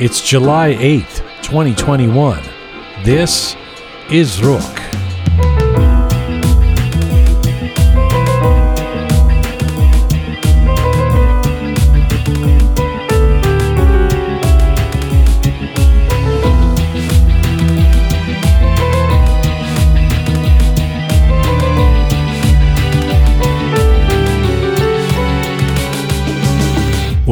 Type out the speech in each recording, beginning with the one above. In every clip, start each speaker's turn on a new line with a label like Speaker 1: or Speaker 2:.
Speaker 1: It's July 8th, 2021. This is Rook.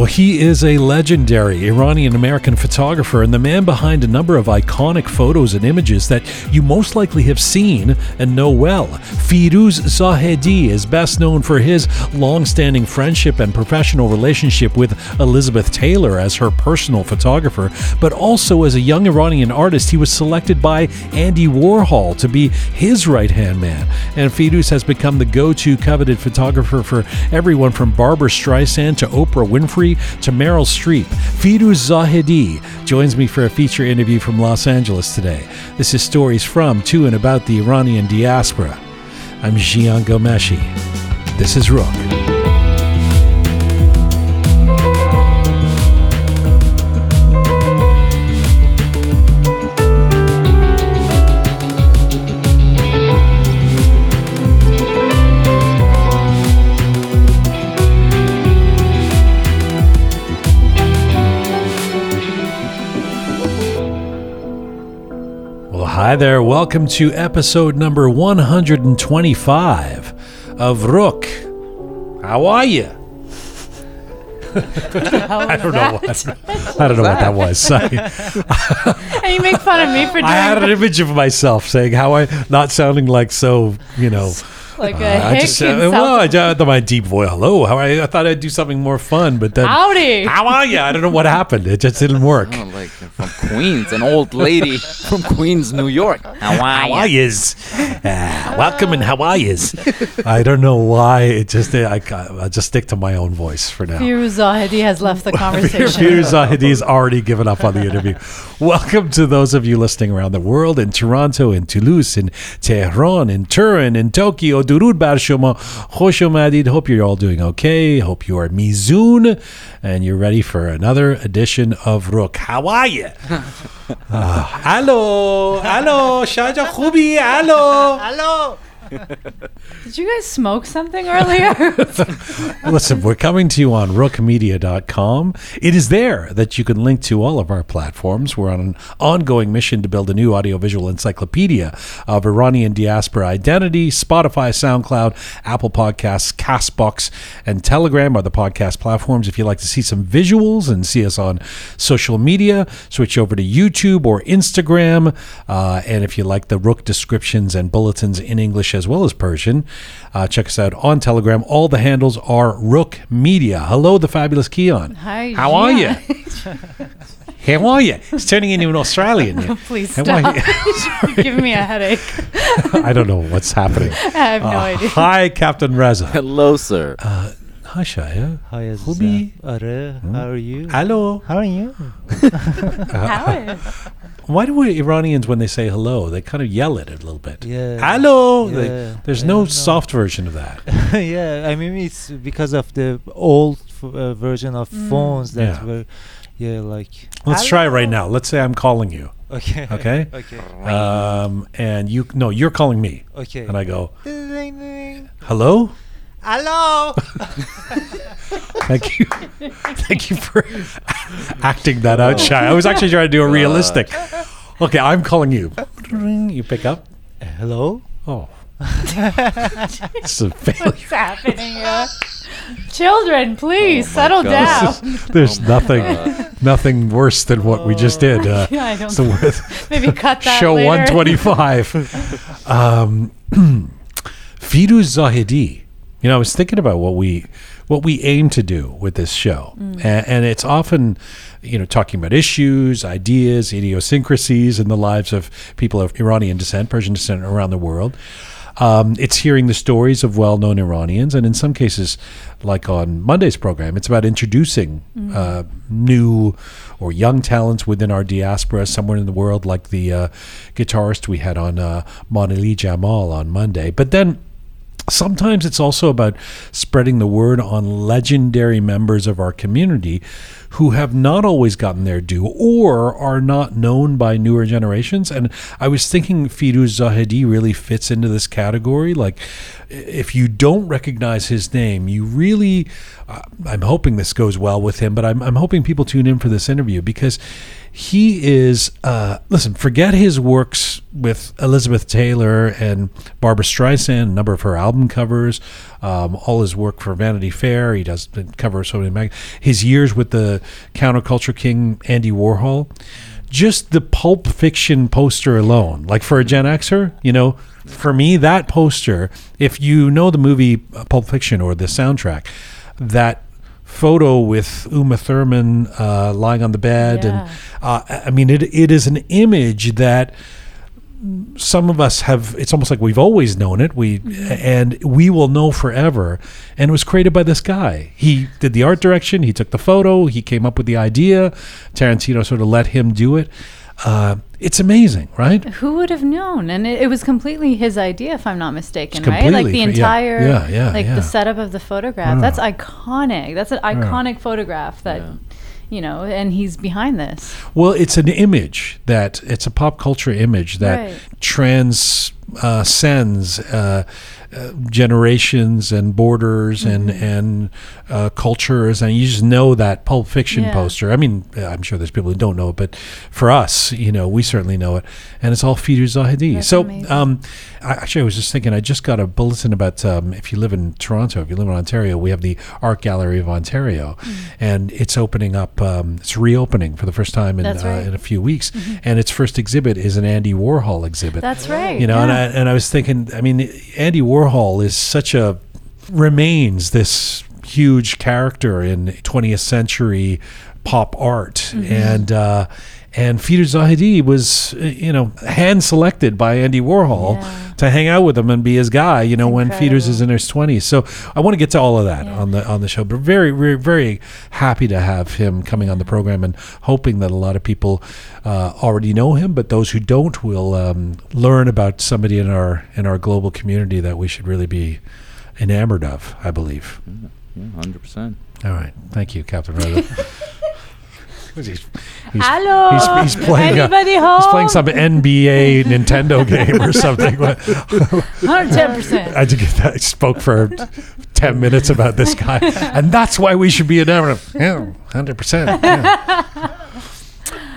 Speaker 1: Well, he is a legendary Iranian American photographer and the man behind a number of iconic photos and images that you most likely have seen and know well. Firuz Zahedi is best known for his long standing friendship and professional relationship with Elizabeth Taylor as her personal photographer, but also as a young Iranian artist, he was selected by Andy Warhol to be his right hand man. And Firuz has become the go to coveted photographer for everyone from Barbra Streisand to Oprah Winfrey to Meryl Streep. Firuz Zahedi joins me for a feature interview from Los Angeles today. This is stories from, to, and about the Iranian diaspora. I'm Jian Ghomeshi. This is Rook. Hi there. Welcome to episode number 125 of Rook. How are you? I don't know what I don't know what that was. I,
Speaker 2: And you make fun of me for doing
Speaker 1: I had an image of myself saying how I not sounding like so, you know.
Speaker 2: like a
Speaker 1: I
Speaker 2: hick
Speaker 1: just uh, well, I
Speaker 2: South-
Speaker 1: did my deep voice. Hello, how are you? I thought I'd do something more fun, but then
Speaker 2: Howdy.
Speaker 1: how are you? I don't know what happened. It just didn't work.
Speaker 3: Like from Queens, an old lady from Queens, New York. How
Speaker 1: How
Speaker 3: are
Speaker 1: are
Speaker 3: you?
Speaker 1: yous? Ah, welcome in Hawaii is. I don't know why. It just I, I just stick to my own voice for now.
Speaker 2: Firuz Zahedi has left the conversation.
Speaker 1: Peter has already given up on the interview. Welcome to those of you listening around the world in Toronto, in Toulouse, in Tehran, in Turin, in Tokyo. Durud bar shoma. Khosh omadid. Hope you're all doing okay. Hope you are mizun and you're ready for another edition of Rook. How are you? Ah, hello, hello, Shaja Khubi, hello, hello.
Speaker 2: Did you guys smoke something earlier?
Speaker 1: Listen, we're coming to you on rookmedia.com. It is there that you can link to all of our platforms. We're on an ongoing mission to build a new audiovisual encyclopedia of Iranian diaspora identity. Spotify, SoundCloud, Apple Podcasts, Castbox, and Telegram are the podcast platforms. If you'd like to see some visuals and see us on social media, switch over to YouTube or Instagram. Uh, and if you like the Rook descriptions and bulletins in English as well as Persian. Uh, check us out on Telegram. All the handles are Rook Media. Hello, the fabulous Keon.
Speaker 2: Hi.
Speaker 1: How are you? How are you? It's turning into an Australian.
Speaker 2: Please
Speaker 1: How
Speaker 2: stop. You're giving me a headache.
Speaker 1: I don't know what's happening.
Speaker 2: I have no uh, idea.
Speaker 1: Hi, Captain Reza.
Speaker 3: Hello, sir.
Speaker 1: Uh, hi, Shaya.
Speaker 4: Hi,
Speaker 1: Hubi.
Speaker 4: Are, how are you?
Speaker 1: Hello.
Speaker 4: How are you?
Speaker 2: How are you?
Speaker 1: Why do we Iranians, when they say hello, they kind of yell at it a little bit?
Speaker 4: Yeah.
Speaker 1: Hello. They-
Speaker 4: Yeah.
Speaker 1: there's
Speaker 4: I
Speaker 1: no
Speaker 4: don't
Speaker 1: soft version of that.
Speaker 4: yeah, I mean it's because of the old f- uh, version of phones that
Speaker 1: Yeah.
Speaker 4: were yeah like
Speaker 1: Let's try it right now. Let's say I'm calling you.
Speaker 4: okay
Speaker 1: Okay.
Speaker 4: okay
Speaker 1: Um, and you, no, you're calling me.
Speaker 4: okay
Speaker 1: And I go,
Speaker 4: Hello.
Speaker 1: hello?
Speaker 4: Hello.
Speaker 1: Thank you. Thank you for acting that out, Shy. I was actually trying to do a realistic. Okay, I'm calling you. You pick up.
Speaker 4: Hello.
Speaker 1: Oh. It's a failure.
Speaker 2: What's happening here? Children, please settle
Speaker 3: God.
Speaker 2: down.
Speaker 1: There's nothing, nothing worse than what we just did. Uh,
Speaker 2: Yeah, I don't
Speaker 1: it's the worst.
Speaker 2: Maybe cut that
Speaker 1: Show
Speaker 2: later.
Speaker 1: 125. um, Firuz Zahedi. You know, I was thinking about what we what we aim to do with this show,
Speaker 2: Mm.
Speaker 1: and, and it's often, you know, talking about issues, ideas, idiosyncrasies in the lives of people of Iranian descent, Persian descent around the world. Um, it's hearing the stories of well-known Iranians, and in some cases, like on Monday's program, it's about introducing uh, new or young talents within our diaspora somewhere in the world, like the uh, guitarist we had on uh, Monali Jamal on Monday. But then sometimes it's also about spreading the word on legendary members of our community who have not always gotten their due or are not known by newer generations. And I was thinking Firuz Zahedi really fits into this category. Like, if you don't recognize his name, you really, uh, I'm hoping this goes well with him, but I'm, I'm hoping people tune in for this interview because he is uh, listen forget his works with elizabeth taylor and barbra streisand a number of her album covers um, all his work for vanity fair he does cover so many mag- his years with the counterculture king andy warhol just the pulp fiction poster alone like for a gen xer you know for me that poster if you know the movie pulp fiction or the soundtrack that photo with Uma Thurman uh, lying on the bed,
Speaker 2: Yeah.
Speaker 1: and uh, I mean, it it is an image that some of us have. It's almost like we've always known it. We and we will know forever. And it was created by this guy. He did the art direction. He took the photo. He came up with the idea. Tarantino sort of let him do it. Uh, it's amazing, right?
Speaker 2: Who would have known? And it, it was completely his idea, if I'm not mistaken,
Speaker 1: It's
Speaker 2: right? Like the
Speaker 1: fr- yeah,
Speaker 2: entire,
Speaker 1: yeah, yeah,
Speaker 2: like
Speaker 1: yeah.
Speaker 2: the setup of the photograph. That's iconic. That's an iconic photograph that. You know, and he's behind this.
Speaker 1: Well, it's an image that it's a pop culture image that
Speaker 2: Right.
Speaker 1: transcends uh, uh, generations and borders and and uh, cultures, and you just know that Pulp Fiction
Speaker 2: Yeah.
Speaker 1: poster. I mean, I'm sure there's people who don't know it, but for us, you know, we certainly know it, and it's all Firuz Zahedi.
Speaker 2: That's
Speaker 1: so, um, I, actually, I was just thinking, I just got a bulletin about um, if you live in Toronto, if you live in Ontario, we have the Art Gallery of Ontario,
Speaker 2: Mm.
Speaker 1: and it's opening up. Um, it's reopening for the first time in uh,
Speaker 2: right. Mm-hmm.
Speaker 1: in a few weeks, and its first exhibit is an Andy Warhol exhibit.
Speaker 2: That's right.
Speaker 1: you know, and I and I was thinking, I mean, Andy Warhol is such a remains this huge character in 20th century pop art,
Speaker 2: Mm-hmm.
Speaker 1: and uh, and Peter Zahedi was, uh, you know, hand selected by Andy Warhol
Speaker 2: Yeah.
Speaker 1: to hang out with him and be his guy. You know, when Firuz is in his 20s. So I want to get to all of that
Speaker 2: Yeah.
Speaker 1: on the on the show, but very very very happy to have him coming on the program and hoping that a lot of people uh, already know him, but those who don't will um, learn about somebody in our in our global community that we should really be enamored of. I believe.
Speaker 3: Yeah, hundred percent.
Speaker 1: All right, thank you, Captain Reza. he's, he's,
Speaker 2: Hello.
Speaker 1: he's, he's playing. a-
Speaker 2: Anybody home?
Speaker 1: He's playing some NBA Nintendo game or something.
Speaker 2: 110%.
Speaker 1: I, did. I spoke for 10 minutes about this guy. And that's why we should be enamored of him. 100%. Yeah.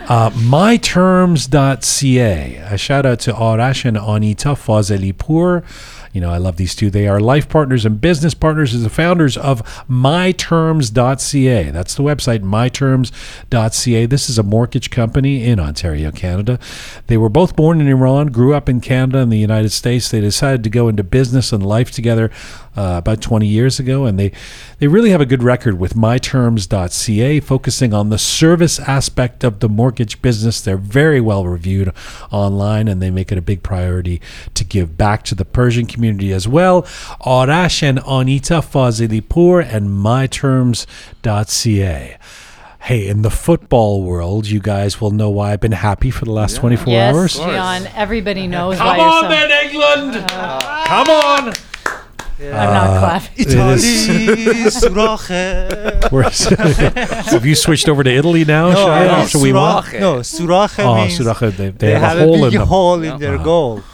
Speaker 1: Uh, myterms.ca. A shout out to Arash and Anita Fazelipour. You know, I love these two. They are life partners and business partners as the founders of myterms.ca. That's the website, myterms.ca. This is a mortgage company in Ontario, Canada. They were both born in Iran, grew up in Canada and the United States. They decided to go into business and life together uh, about 20 years ago, and they, they really have a good record with myterms.ca, focusing on the service aspect of the mortgage business. They're very well reviewed online, and they make it a big priority to give back to the Persian community as well. Arash and Anita Fazilipur and myterms.ca. Hey, in the football world, you guys will know why I've been happy for the last 24
Speaker 2: yes,
Speaker 1: hours.
Speaker 2: Jian, everybody knows
Speaker 1: Come
Speaker 2: why
Speaker 1: on,
Speaker 2: so...
Speaker 1: then, England! Uh, Come on!
Speaker 2: I'm not clapping.
Speaker 1: It is.
Speaker 4: Italy, Surache.
Speaker 1: Have you switched over to Italy now,
Speaker 4: No,
Speaker 1: Shia,
Speaker 4: I
Speaker 1: after we won?
Speaker 3: Surache.
Speaker 4: No, Surache
Speaker 1: Oh,
Speaker 4: means
Speaker 1: Surache, they, they,
Speaker 4: they
Speaker 1: have,
Speaker 4: have
Speaker 1: a hole
Speaker 4: a
Speaker 1: in
Speaker 4: big
Speaker 1: them.
Speaker 4: hole in their
Speaker 1: Uh-huh.
Speaker 4: goal.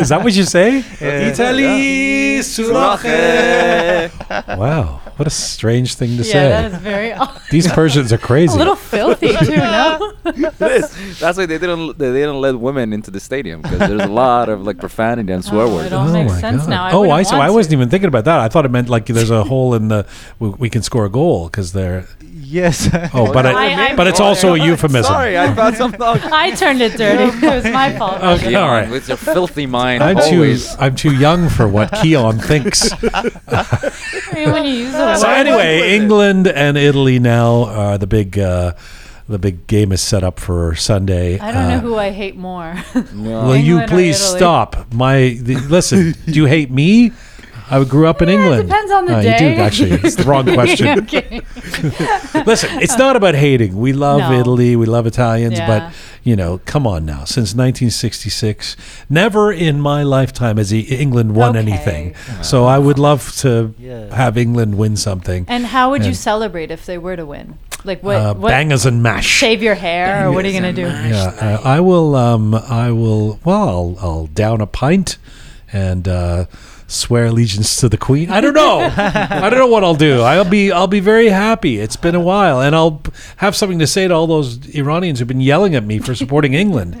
Speaker 1: Is that what you say?
Speaker 4: Yeah.
Speaker 1: Italy, Surache. Wow, what a strange thing to
Speaker 2: Yeah,
Speaker 1: say.
Speaker 2: that is very... a
Speaker 1: These Persians are crazy.
Speaker 2: A little filthy, too, no?
Speaker 3: That's why they didn't they didn't let women into the stadium because there's a lot of like profanity and swear
Speaker 2: Oh,
Speaker 3: words.
Speaker 2: it all makes oh,
Speaker 1: my
Speaker 2: sense
Speaker 1: God.
Speaker 2: now. I
Speaker 1: oh, I
Speaker 2: wouldn't
Speaker 1: see.
Speaker 2: want
Speaker 1: I wasn't even thinking about that. I thought it meant like there's a hole in the we, we can score a goal because they're.
Speaker 4: Yes.
Speaker 1: Oh, but
Speaker 2: I-
Speaker 1: I,
Speaker 2: I-
Speaker 1: but it's also a euphemism.
Speaker 3: Sorry, I thought something.
Speaker 2: I turned it dirty. It was my fault.
Speaker 1: Okay,
Speaker 3: Keon,
Speaker 1: all right.
Speaker 3: With your filthy mind,
Speaker 1: I'm
Speaker 3: always.
Speaker 1: too I'm too young for what Keon thinks.
Speaker 2: I mean, when you use it.
Speaker 1: So anyway, England and Italy now are the big uh, the big game is set up for Sunday.
Speaker 2: I don't know
Speaker 1: Uh,
Speaker 2: who I hate more.
Speaker 3: No.
Speaker 1: Will you
Speaker 2: England or
Speaker 1: please
Speaker 2: Italy?
Speaker 1: stop? My the, listen. do you hate me? I grew up in
Speaker 2: Yeah, it
Speaker 1: England.
Speaker 2: depends on the
Speaker 1: Uh,
Speaker 2: day.
Speaker 1: You do actually. It's the wrong question.
Speaker 2: okay.
Speaker 1: Listen, it's not about hating. We love
Speaker 2: No.
Speaker 1: Italy. We love Italians,
Speaker 2: Yeah.
Speaker 1: but you know, come on now. Since 1966, never in my lifetime has E- England won
Speaker 2: Okay.
Speaker 1: anything. So I would love to
Speaker 4: Yeah.
Speaker 1: have England win something.
Speaker 2: And how would you celebrate if they were to win? Like what?
Speaker 1: uh,
Speaker 2: what
Speaker 1: bangers and mash.
Speaker 2: shave your hair, or what are you gonna do?
Speaker 1: Yeah, uh, I will. Um, I will. Well, I'll, I'll down a pint and uh, swear allegiance to the Queen. I don't know. I don't know what I'll do. I'll be. I'll be very happy. It's been a while, and I'll have something to say to all those Iranians who've been yelling at me for supporting England.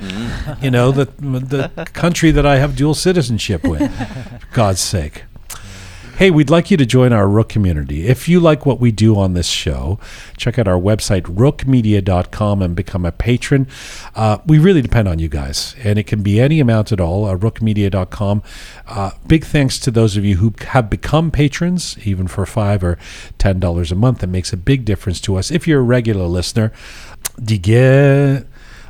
Speaker 1: you know, the the country that I have dual citizenship with. For God's sake. Hey, we'd like you to join our Rook community. If you like what we do on this show, check out our website, rookmedia.com, and become a patron. Uh, we really depend on you guys, and it can be any amount at all. Uh, rookmedia.com. Uh, big thanks to those of you who have become patrons, even for five or ten dollars a month. It makes a big difference to us. If you're a regular listener.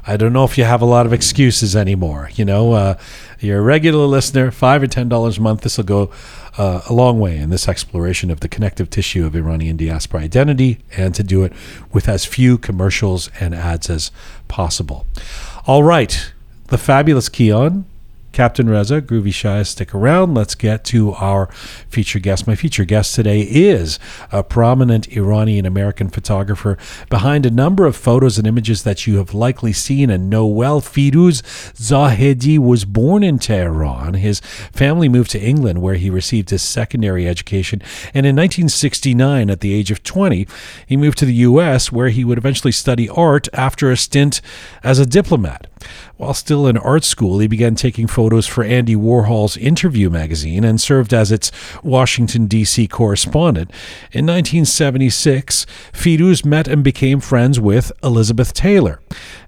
Speaker 1: I don't know if you have a lot of excuses anymore. You know, uh, you're a regular listener, five or ten dollars a month. This will go uh, a long way in this exploration of the connective tissue of Iranian diaspora identity, and to do it with as few commercials and ads as possible. All right, the fabulous Keon. Captain Reza, Groovy Shy, stick around. Let's get to our feature guest. My feature guest today is a prominent Iranian American photographer behind a number of photos and images that you have likely seen and know well. Firuz Zahedi was born in Tehran. His family moved to England where he received his secondary education. And in 1969, at the age of 20, he moved to the U.S. where he would eventually study art after a stint as a diplomat. While still in art school, he began taking photos for Andy Warhol's Interview magazine and served as its Washington, D.C. correspondent. In 1976, Firuz met and became friends with Elizabeth Taylor.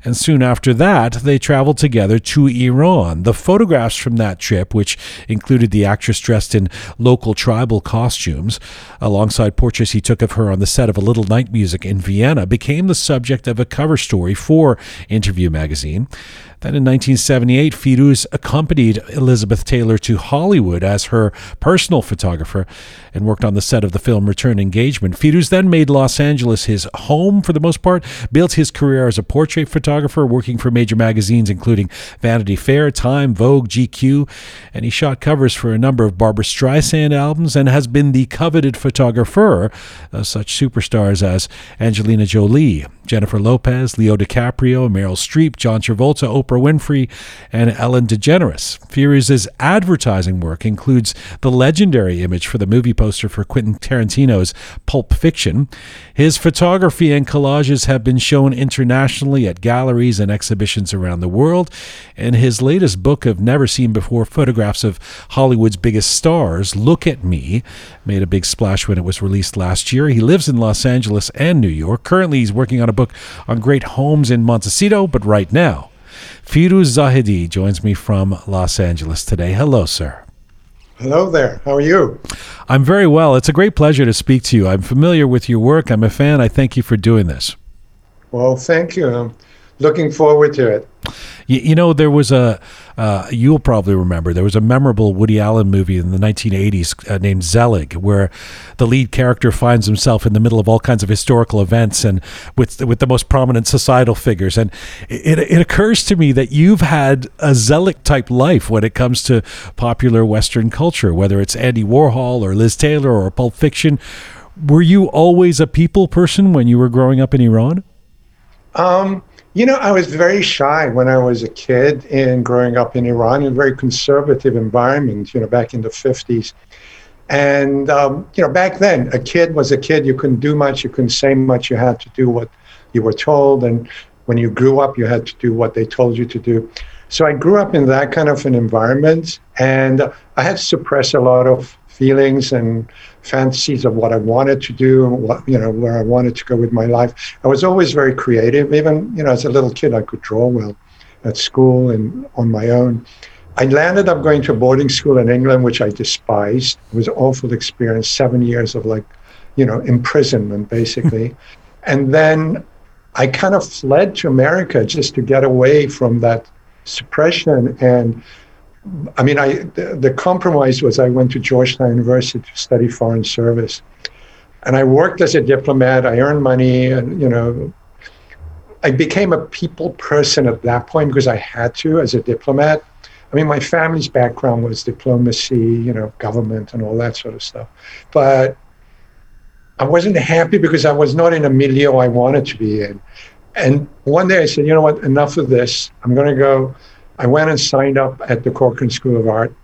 Speaker 1: And soon after that, they traveled together to Iran. The photographs from that trip, which included the actress dressed in local tribal costumes, alongside portraits he took of her on the set of a little night music in Vienna, became the subject of a cover story for Interview magazine. Then in 1978, Firuz accompanied Elizabeth Taylor to Hollywood as her personal photographer and worked on the set of the film Return Engagement. Firuz then made Los Angeles his home for the most part, built his career as a portrait photographer, working for major magazines including Vanity Fair, Time, Vogue, GQ, and he shot covers for a number of Barbra Streisand albums and has been the coveted photographer of such superstars as Angelina Jolie, Jennifer Lopez, Leo DiCaprio, Meryl Streep, John Travolta, Oprah Winfrey, and Ellen DeGeneres. Firuz's advertising work includes the legendary image for the movie poster for Quentin Tarantino's Pulp Fiction. His photography and collages have been shown internationally at galleries and exhibitions around the world, and his latest book of never seen before photographs of Hollywood's biggest stars, Look at Me, made a big splash when it was released last year. He lives in Los Angeles and New York. Currently, he's working on a book on great homes in Montecito, but right now, Firuz Zahedi joins me from Los Angeles today. Hello, sir.
Speaker 5: Hello there. How are you?
Speaker 1: I'm very well. It's a great pleasure to speak to you. I'm familiar with your work. I'm a fan. I thank you for doing this.
Speaker 5: Well, thank you. Um, Looking forward to it.
Speaker 1: You, you know, there was a, uh, you'll probably remember, there was a memorable Woody Allen movie in the 1980s uh, named Zelig, where the lead character finds himself in the middle of all kinds of historical events and with, with the most prominent societal figures. And it, it occurs to me that you've had a Zelig type life when it comes to popular Western culture, whether it's Andy Warhol or Liz Taylor or Pulp Fiction. Were you always a people person when you were growing up in Iran?
Speaker 5: Um, you know, I was very shy when I was a kid and growing up in Iran in a very conservative environment, you know, back in the 50s. And, um, you know, back then, a kid was a kid. You couldn't do much. You couldn't say much. You had to do what you were told. And when you grew up, you had to do what they told you to do. So I grew up in that kind of an environment. And I had to suppress a lot of feelings and fantasies of what I wanted to do and what, you know, where I wanted to go with my life. I was always very creative. Even, you know, as a little kid, I could draw well at school and on my own. I landed up going to a boarding school in England, which I despised. It was an awful experience, seven years of like, you know, imprisonment basically. and then I kind of fled to America just to get away from that suppression and I mean, I the, the compromise was I went to Georgetown University to study foreign service, and I worked as a diplomat. I earned money, and you know, I became a people person at that point because I had to as a diplomat. I mean, my family's background was diplomacy, you know, government and all that sort of stuff. But I wasn't happy because I was not in a milieu I wanted to be in. And one day I said, you know what, enough of this. I'm going to go. I went and signed up at the Corcoran School of Art.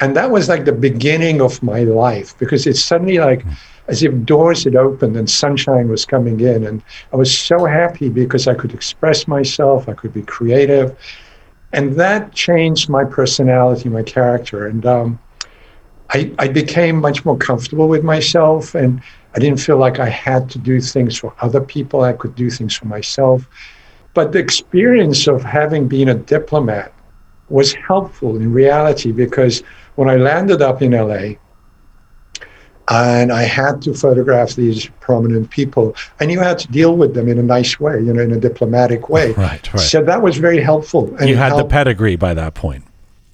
Speaker 5: And that was like the beginning of my life because it's suddenly like as if doors had opened and sunshine was coming in. And I was so happy because I could express myself, I could be creative. And that changed my personality, my character. And um, I, I became much more comfortable with myself. And I didn't feel like I had to do things for other people, I could do things for myself. But the experience of having been a diplomat was helpful in reality because when I landed up in LA, and I had to photograph these prominent people. I knew how to deal with them in a nice way, you know, in a diplomatic way.
Speaker 1: Right, right.
Speaker 5: So that was very helpful.
Speaker 1: And you had
Speaker 5: helped.
Speaker 1: the pedigree by that point.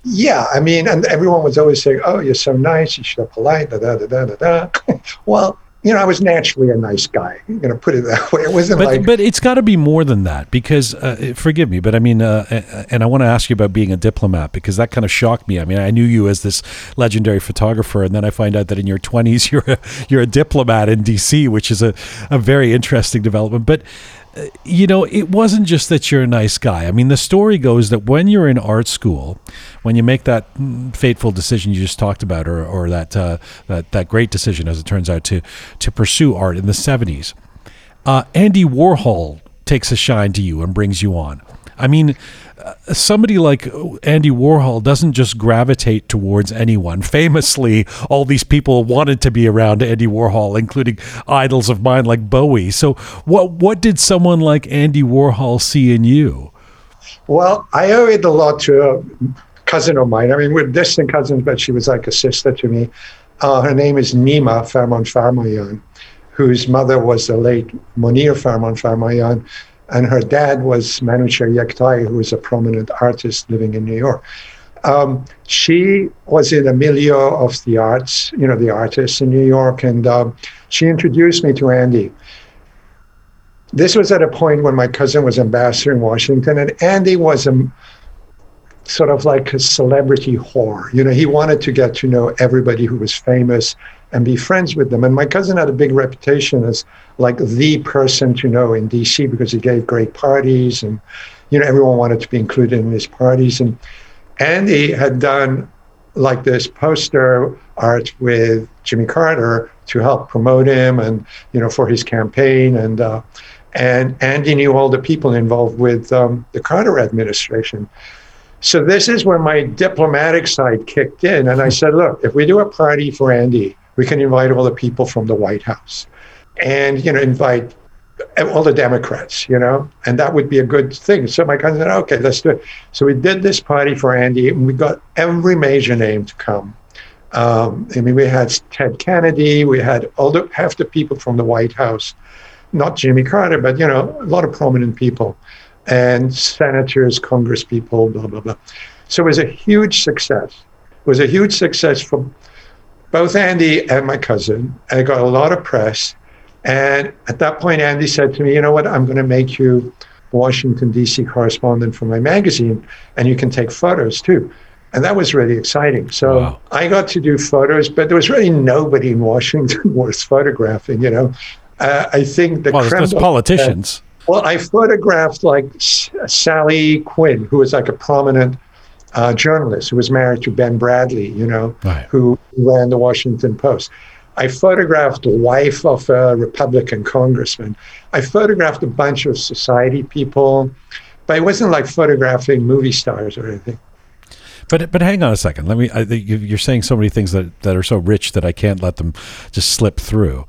Speaker 5: Yeah, I mean, and everyone was always saying, "Oh, you're so nice. You're so polite." Da da da da. da. well, you know, I was naturally a nice guy. You know, put it that way. It wasn't
Speaker 1: but,
Speaker 5: like.
Speaker 1: But it's got to be more than that because, uh, forgive me, but I mean, uh, and I want to ask you about being a diplomat because that kind of shocked me. I mean, I knew you as this legendary photographer, and then I find out that in your twenties you're a, you're a diplomat in D.C., which is a, a very interesting development. But you know, it wasn't just that you're a nice guy. I mean, the story goes that when you're in art school, when you make that fateful decision you just talked about, or, or that, uh, that that great decision, as it turns out, to to pursue art in the '70s, uh, Andy Warhol takes a shine to you and brings you on. I mean, uh, somebody like Andy Warhol doesn't just gravitate towards anyone. Famously, all these people wanted to be around Andy Warhol, including idols of mine like Bowie. So, what what did someone like Andy Warhol see in you?
Speaker 5: Well, I owe it a lot to a cousin of mine. I mean, we're distant cousins, but she was like a sister to me. Uh, her name is Nima Farman Farmayan, whose mother was the late Monir Farman Farmayan and her dad was Manucher Yektai, who was a prominent artist living in New York. Um, she was in a milieu of the arts, you know, the artists in New York, and um, she introduced me to Andy. This was at a point when my cousin was ambassador in Washington, and Andy was a sort of like a celebrity whore. You know, he wanted to get to know everybody who was famous and be friends with them. And my cousin had a big reputation as like the person to know in DC because he gave great parties and, you know, everyone wanted to be included in his parties. And Andy had done like this poster art with Jimmy Carter to help promote him and, you know, for his campaign. And, uh, and Andy knew all the people involved with um, the Carter administration. So this is where my diplomatic side kicked in. And I said, look, if we do a party for Andy, we can invite all the people from the White House and, you know, invite all the Democrats, you know, and that would be a good thing. So my cousin said, okay, let's do it. So we did this party for Andy and we got every major name to come. Um, I mean, we had Ted Kennedy, we had all the, half the people from the White House, not Jimmy Carter, but, you know, a lot of prominent people and senators, congress people, blah, blah, blah. So it was a huge success. It was a huge success for both Andy and my cousin. I got a lot of press. And at that point, Andy said to me, you know what, I'm going to make you Washington, D.C. correspondent for my magazine, and you can take photos too. And that was really exciting. So wow. I got to do photos, but there was really nobody in Washington worth photographing, you know. Uh, I think the
Speaker 1: well, there's politicians.
Speaker 5: Uh, well, I photographed like Sally Quinn, who was like a prominent uh, journalist who was married to Ben Bradlee, you know, right. who ran the Washington Post. I photographed the wife of a Republican congressman. I photographed a bunch of society people, but it wasn't like photographing movie stars or anything.
Speaker 1: But but hang on a second. Let me. I, you're saying so many things that, that are so rich that I can't let them just slip through.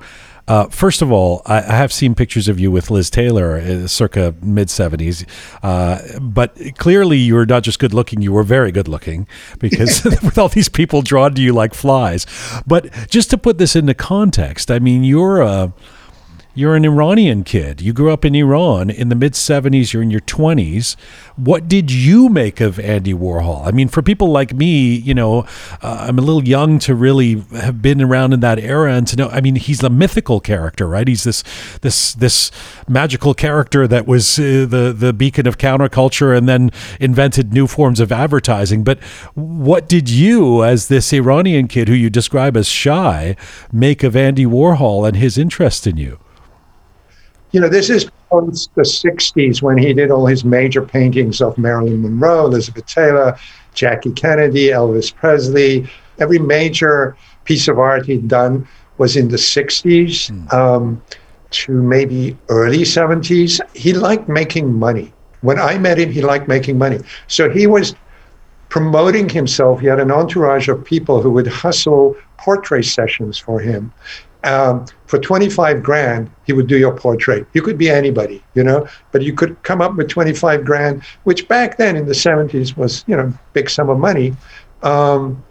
Speaker 1: Uh, first of all, I, I, have seen pictures of you with Liz Taylor, uh, circa mid seventies, uh, but clearly you were not just good looking; you were very good looking because with all these people drawn to you like flies. But just to put this into context, I mean, you're a You're an Iranian kid. You grew up in Iran in the mid 70s. You're in your 20s. What did you make of Andy Warhol? I mean, for people like me, you know, uh, I'm a little young to really have been around in that era and to know. I mean, he's a mythical character, right? He's this this this magical character that was uh, the the beacon of counterculture and then invented new forms of advertising. But what did you, as this Iranian kid who you describe as shy, make of Andy Warhol and his interest in you?
Speaker 5: You know, this is post the 60s when he did all his major paintings of Marilyn Monroe, Elizabeth Taylor, Jackie Kennedy, Elvis Presley. Every major piece of art he'd done was in the 60s mm. um, to maybe early 70s. He liked making money. When I met him, he liked making money. So he was promoting himself. He had an entourage of people who would hustle portrait sessions for him um, for 25 grand, he would do your portrait. You could be anybody, you know, but you could come up with 25 grand, which back then in the 70s was, you know, big sum of money. Um,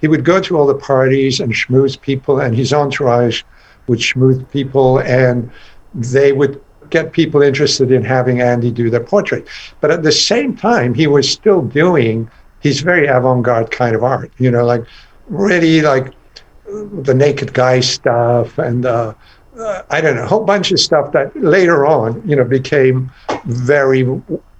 Speaker 5: he would go to all the parties and schmooze people, and his entourage would schmooze people, and they would get people interested in having Andy do their portrait. But at the same time, he was still doing his very avant garde kind of art, you know, like really like the naked guy stuff and uh, uh, I don't know, a whole bunch of stuff that later on, you know, became very,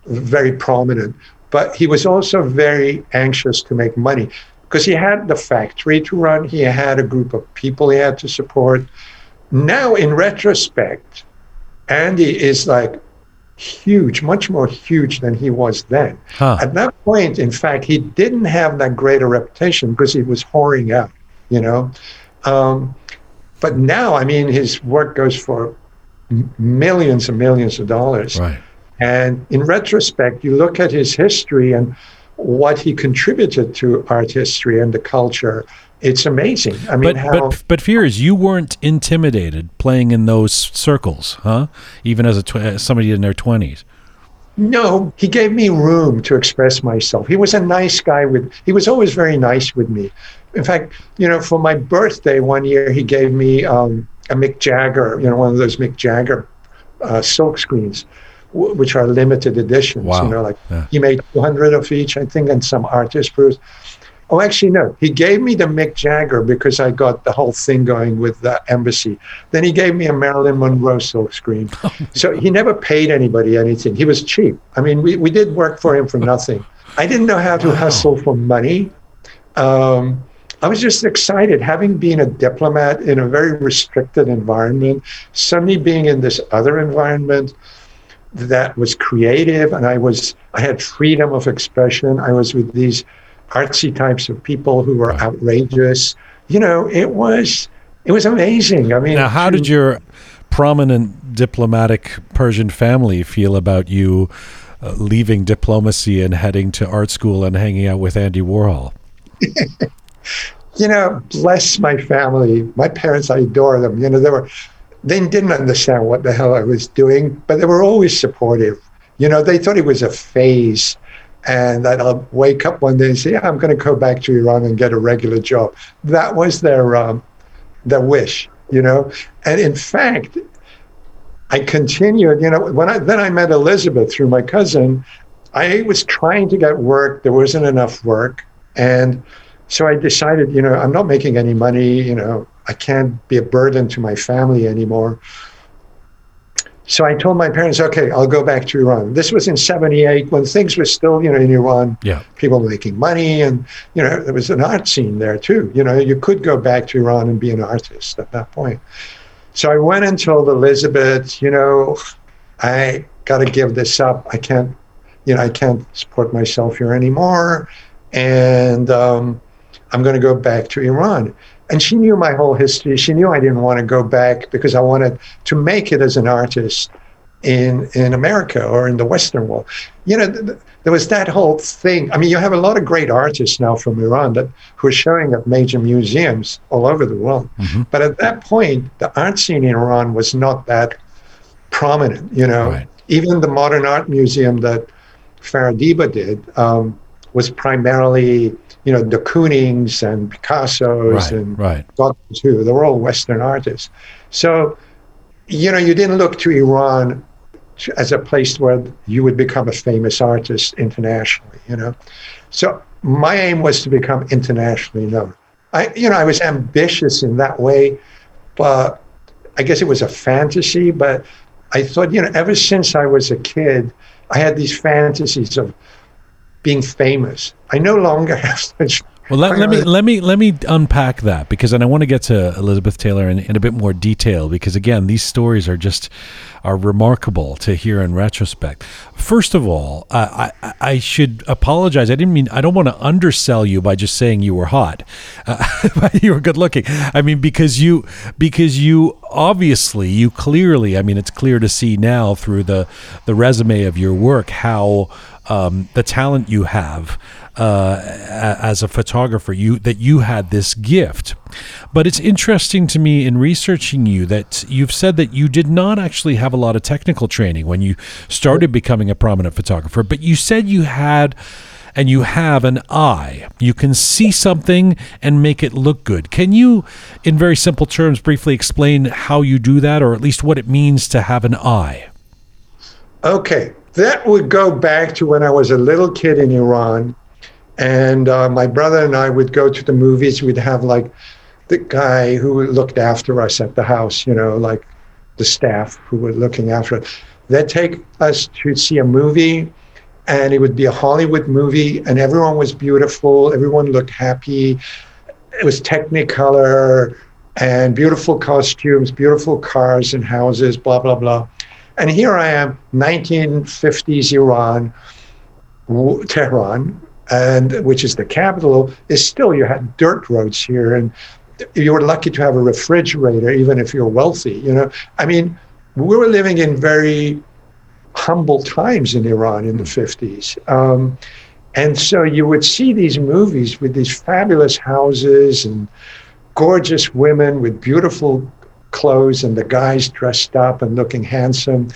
Speaker 5: very prominent. But he was also very anxious to make money because he had the factory to run, he had a group of people he had to support. Now, in retrospect, Andy is like huge, much more huge than he was then. Huh. At that point, in fact, he didn't have that great a reputation because he was whoring out you know. Um, but now, I mean, his work goes for millions and millions of dollars.
Speaker 1: Right.
Speaker 5: And in retrospect, you look at his history and what he contributed to art history and the culture. It's amazing. I mean,
Speaker 1: but
Speaker 5: how,
Speaker 1: but but fears you weren't intimidated playing in those circles, huh? Even as a tw- somebody in their twenties.
Speaker 5: No, he gave me room to express myself. He was a nice guy with. He was always very nice with me. In fact, you know, for my birthday one year, he gave me um, a Mick Jagger, you know, one of those Mick Jagger uh, silk screens, w- which are limited editions.
Speaker 1: Wow.
Speaker 5: You know, like
Speaker 1: yeah.
Speaker 5: he made 200 of each, I think, and some artist proofs. Oh, actually, no. He gave me the Mick Jagger because I got the whole thing going with the embassy. Then he gave me a Marilyn Monroe silk screen. so he never paid anybody anything. He was cheap. I mean, we, we did work for him for nothing. I didn't know how to wow. hustle for money. Um, I was just excited having been a diplomat in a very restricted environment, suddenly being in this other environment that was creative and I was I had freedom of expression. I was with these artsy types of people who were outrageous. You know, it was it was amazing. I mean
Speaker 1: Now how did your prominent diplomatic Persian family feel about you uh, leaving diplomacy and heading to art school and hanging out with Andy Warhol?
Speaker 5: you know, bless my family. My parents, I adore them. You know, they were, they didn't understand what the hell I was doing, but they were always supportive. You know, they thought it was a phase and that I'll wake up one day and say, yeah, I'm going to go back to Iran and get a regular job. That was their, um, their wish, you know. And in fact, I continued, you know, when I, then I met Elizabeth through my cousin, I was trying to get work. There wasn't enough work. And so I decided, you know, I'm not making any money, you know, I can't be a burden to my family anymore. So I told my parents, okay, I'll go back to Iran. This was in 78 when things were still, you know, in Iran,
Speaker 1: yeah.
Speaker 5: people making money. And, you know, there was an art scene there too. You know, you could go back to Iran and be an artist at that point. So I went and told Elizabeth, you know, I got to give this up. I can't, you know, I can't support myself here anymore. And, um, I'm going to go back to Iran. And she knew my whole history. She knew I didn't want to go back because I wanted to make it as an artist in in America or in the Western world. You know, th- th- there was that whole thing. I mean, you have a lot of great artists now from Iran that who are showing at major museums all over the world. Mm-hmm. But at that point, the art scene in Iran was not that prominent. You know, right. even the Modern Art Museum that Farah did um, was primarily you know, de Koonings and Picassos
Speaker 1: right,
Speaker 5: and
Speaker 1: right.
Speaker 5: God too. They were all Western artists. So you know, you didn't look to Iran as a place where you would become a famous artist internationally, you know. So my aim was to become internationally known. I, you know, I was ambitious in that way, but I guess it was a fantasy. But I thought, you know, ever since I was a kid, I had these fantasies of being famous. I no longer have such
Speaker 1: well, let, let, me let me let me unpack that because, and I want to get to Elizabeth Taylor in, in a bit more detail because, again, these stories are just are remarkable to hear in retrospect. First of all, uh, I I should apologize. I didn't mean I don't want to undersell you by just saying you were hot, uh, you were good looking. I mean because you because you obviously you clearly. I mean it's clear to see now through the the resume of your work how um, the talent you have uh, as a photographer, you that you had this gift. But it's interesting to me in researching you that you've said that you did not actually have a lot of technical training when you started becoming a prominent photographer, but you said you had and you have an eye. You can see something and make it look good. Can you, in very simple terms, briefly explain how you do that, or at least what it means to have an eye?
Speaker 5: Okay, that would go back to when I was a little kid in Iran and uh, my brother and I would go to the movies. We'd have like the guy who looked after us at the house, you know, like the staff who were looking after it. They'd take us to see a movie, and it would be a Hollywood movie, and everyone was beautiful. Everyone looked happy. It was Technicolor and beautiful costumes, beautiful cars and houses, blah, blah, blah. And here I am, 1950s Iran, Tehran, and which is the capital, is still you had dirt roads here, and you were lucky to have a refrigerator, even if you're wealthy. You know, I mean, we were living in very humble times in Iran in the 50s. Um, and so you would see these movies with these fabulous houses and gorgeous women with beautiful clothes and the guys dressed up and looking handsome.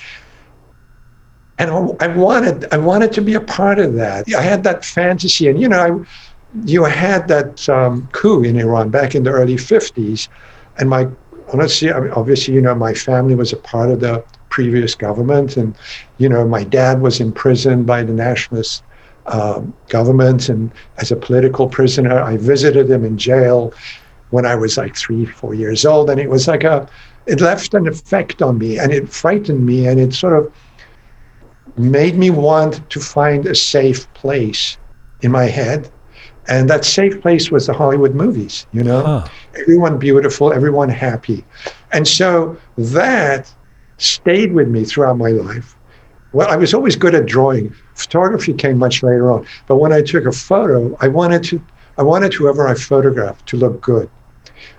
Speaker 5: And I wanted I wanted to be a part of that. I had that fantasy, and you know, I, you had that um, coup in Iran back in the early '50s, and my honestly, obviously, you know, my family was a part of the previous government, and you know, my dad was imprisoned by the nationalist um, government, and as a political prisoner, I visited him in jail when I was like three, four years old, and it was like a, it left an effect on me, and it frightened me, and it sort of made me want to find a safe place in my head. And that safe place was the Hollywood movies, you know? Huh. Everyone beautiful, everyone happy. And so that stayed with me throughout my life. Well, I was always good at drawing. Photography came much later on. But when I took a photo, I wanted to I wanted whoever I photographed to look good.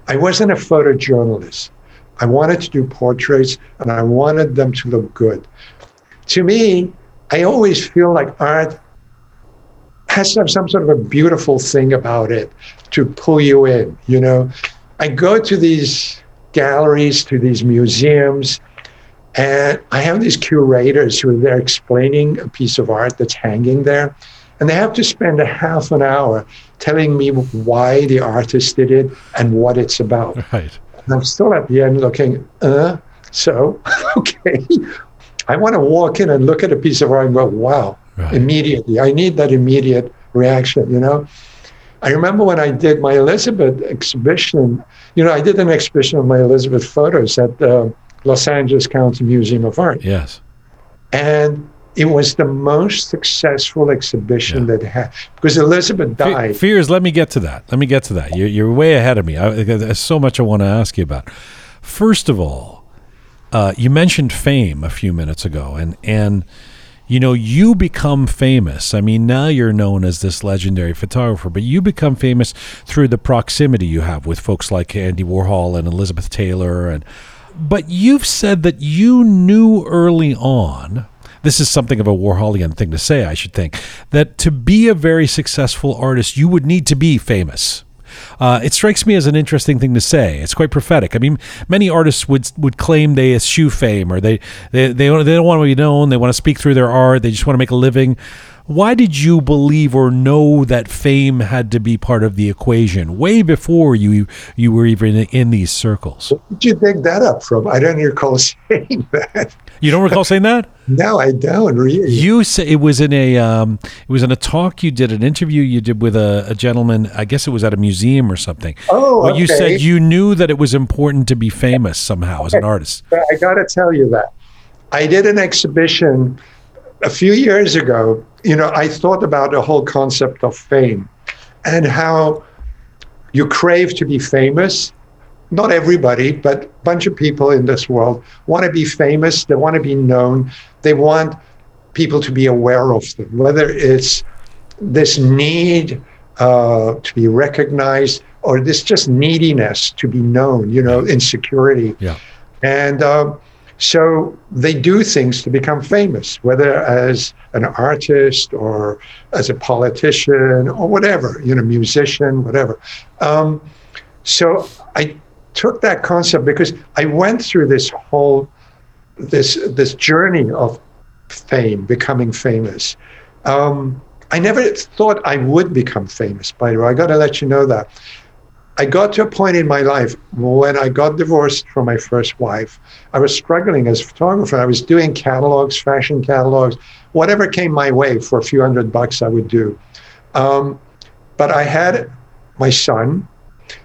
Speaker 5: I wasn't a photojournalist. I wanted to do portraits and I wanted them to look good to me, I always feel like art has to have some sort of a beautiful thing about it to pull you in. You know, I go to these galleries, to these museums, and I have these curators who are there explaining a piece of art that's hanging there. And they have to spend a half an hour telling me why the artist did it and what it's about. Right. And I'm still at the end looking, uh, so, okay, I want to walk in and look at a piece of art and go, wow, right. immediately. I need that immediate reaction, you know? I remember when I did my Elizabeth exhibition, you know, I did an exhibition of my Elizabeth photos at the Los Angeles County Museum of Art.
Speaker 1: Yes.
Speaker 5: And it was the most successful exhibition yeah. that had because Elizabeth died.
Speaker 1: Fears, let me get to that. Let me get to that. You're, you're way ahead of me. I, there's so much I want to ask you about. First of all, uh, you mentioned fame a few minutes ago, and and you know you become famous. I mean, now you're known as this legendary photographer, but you become famous through the proximity you have with folks like Andy Warhol and Elizabeth Taylor, and but you've said that you knew early on this is something of a Warholian thing to say, I should think, that to be a very successful artist, you would need to be famous. Uh, it strikes me as an interesting thing to say. It's quite prophetic. I mean, many artists would would claim they eschew fame or they they they, they don't want to be known. They want to speak through their art. They just want to make a living. Why did you believe or know that fame had to be part of the equation way before you you were even in these circles?
Speaker 5: Did you dig that up from? I don't recall saying that.
Speaker 1: You don't recall saying that?
Speaker 5: No, I don't really.
Speaker 1: You say it was in a um, it was in a talk you did, an interview you did with a, a gentleman. I guess it was at a museum or something.
Speaker 5: Oh,
Speaker 1: Well, you said you knew that it was important to be famous somehow as an artist.
Speaker 5: I got to tell you that I did an exhibition a few years ago. You know, I thought about the whole concept of fame and how you crave to be famous. Not everybody, but a bunch of people in this world want to be famous. They want to be known. They want people to be aware of them, whether it's this need uh, to be recognized or this just neediness to be known, you know, insecurity.
Speaker 1: Yeah.
Speaker 5: And um, so they do things to become famous, whether as an artist or as a politician or whatever, you know, musician, whatever. Um, so I took that concept because I went through this whole this this journey of fame, becoming famous. Um, I never thought I would become famous. By the way, I got to let you know that. I got to a point in my life when I got divorced from my first wife. I was struggling as a photographer. I was doing catalogs, fashion catalogs, whatever came my way for a few hundred bucks, I would do. Um, but I had my son.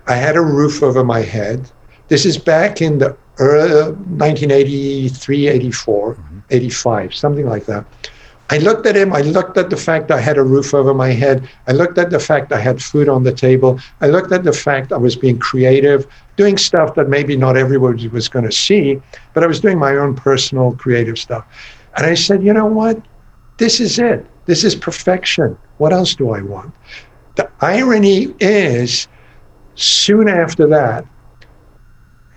Speaker 5: I had a roof over my head. This is back in the early 1983, 84, 85, something like that. I looked at him. I looked at the fact I had a roof over my head. I looked at the fact I had food on the table. I looked at the fact I was being creative, doing stuff that maybe not everybody was going to see, but I was doing my own personal creative stuff. And I said, you know what? This is it. This is perfection. What else do I want? The irony is, soon after that,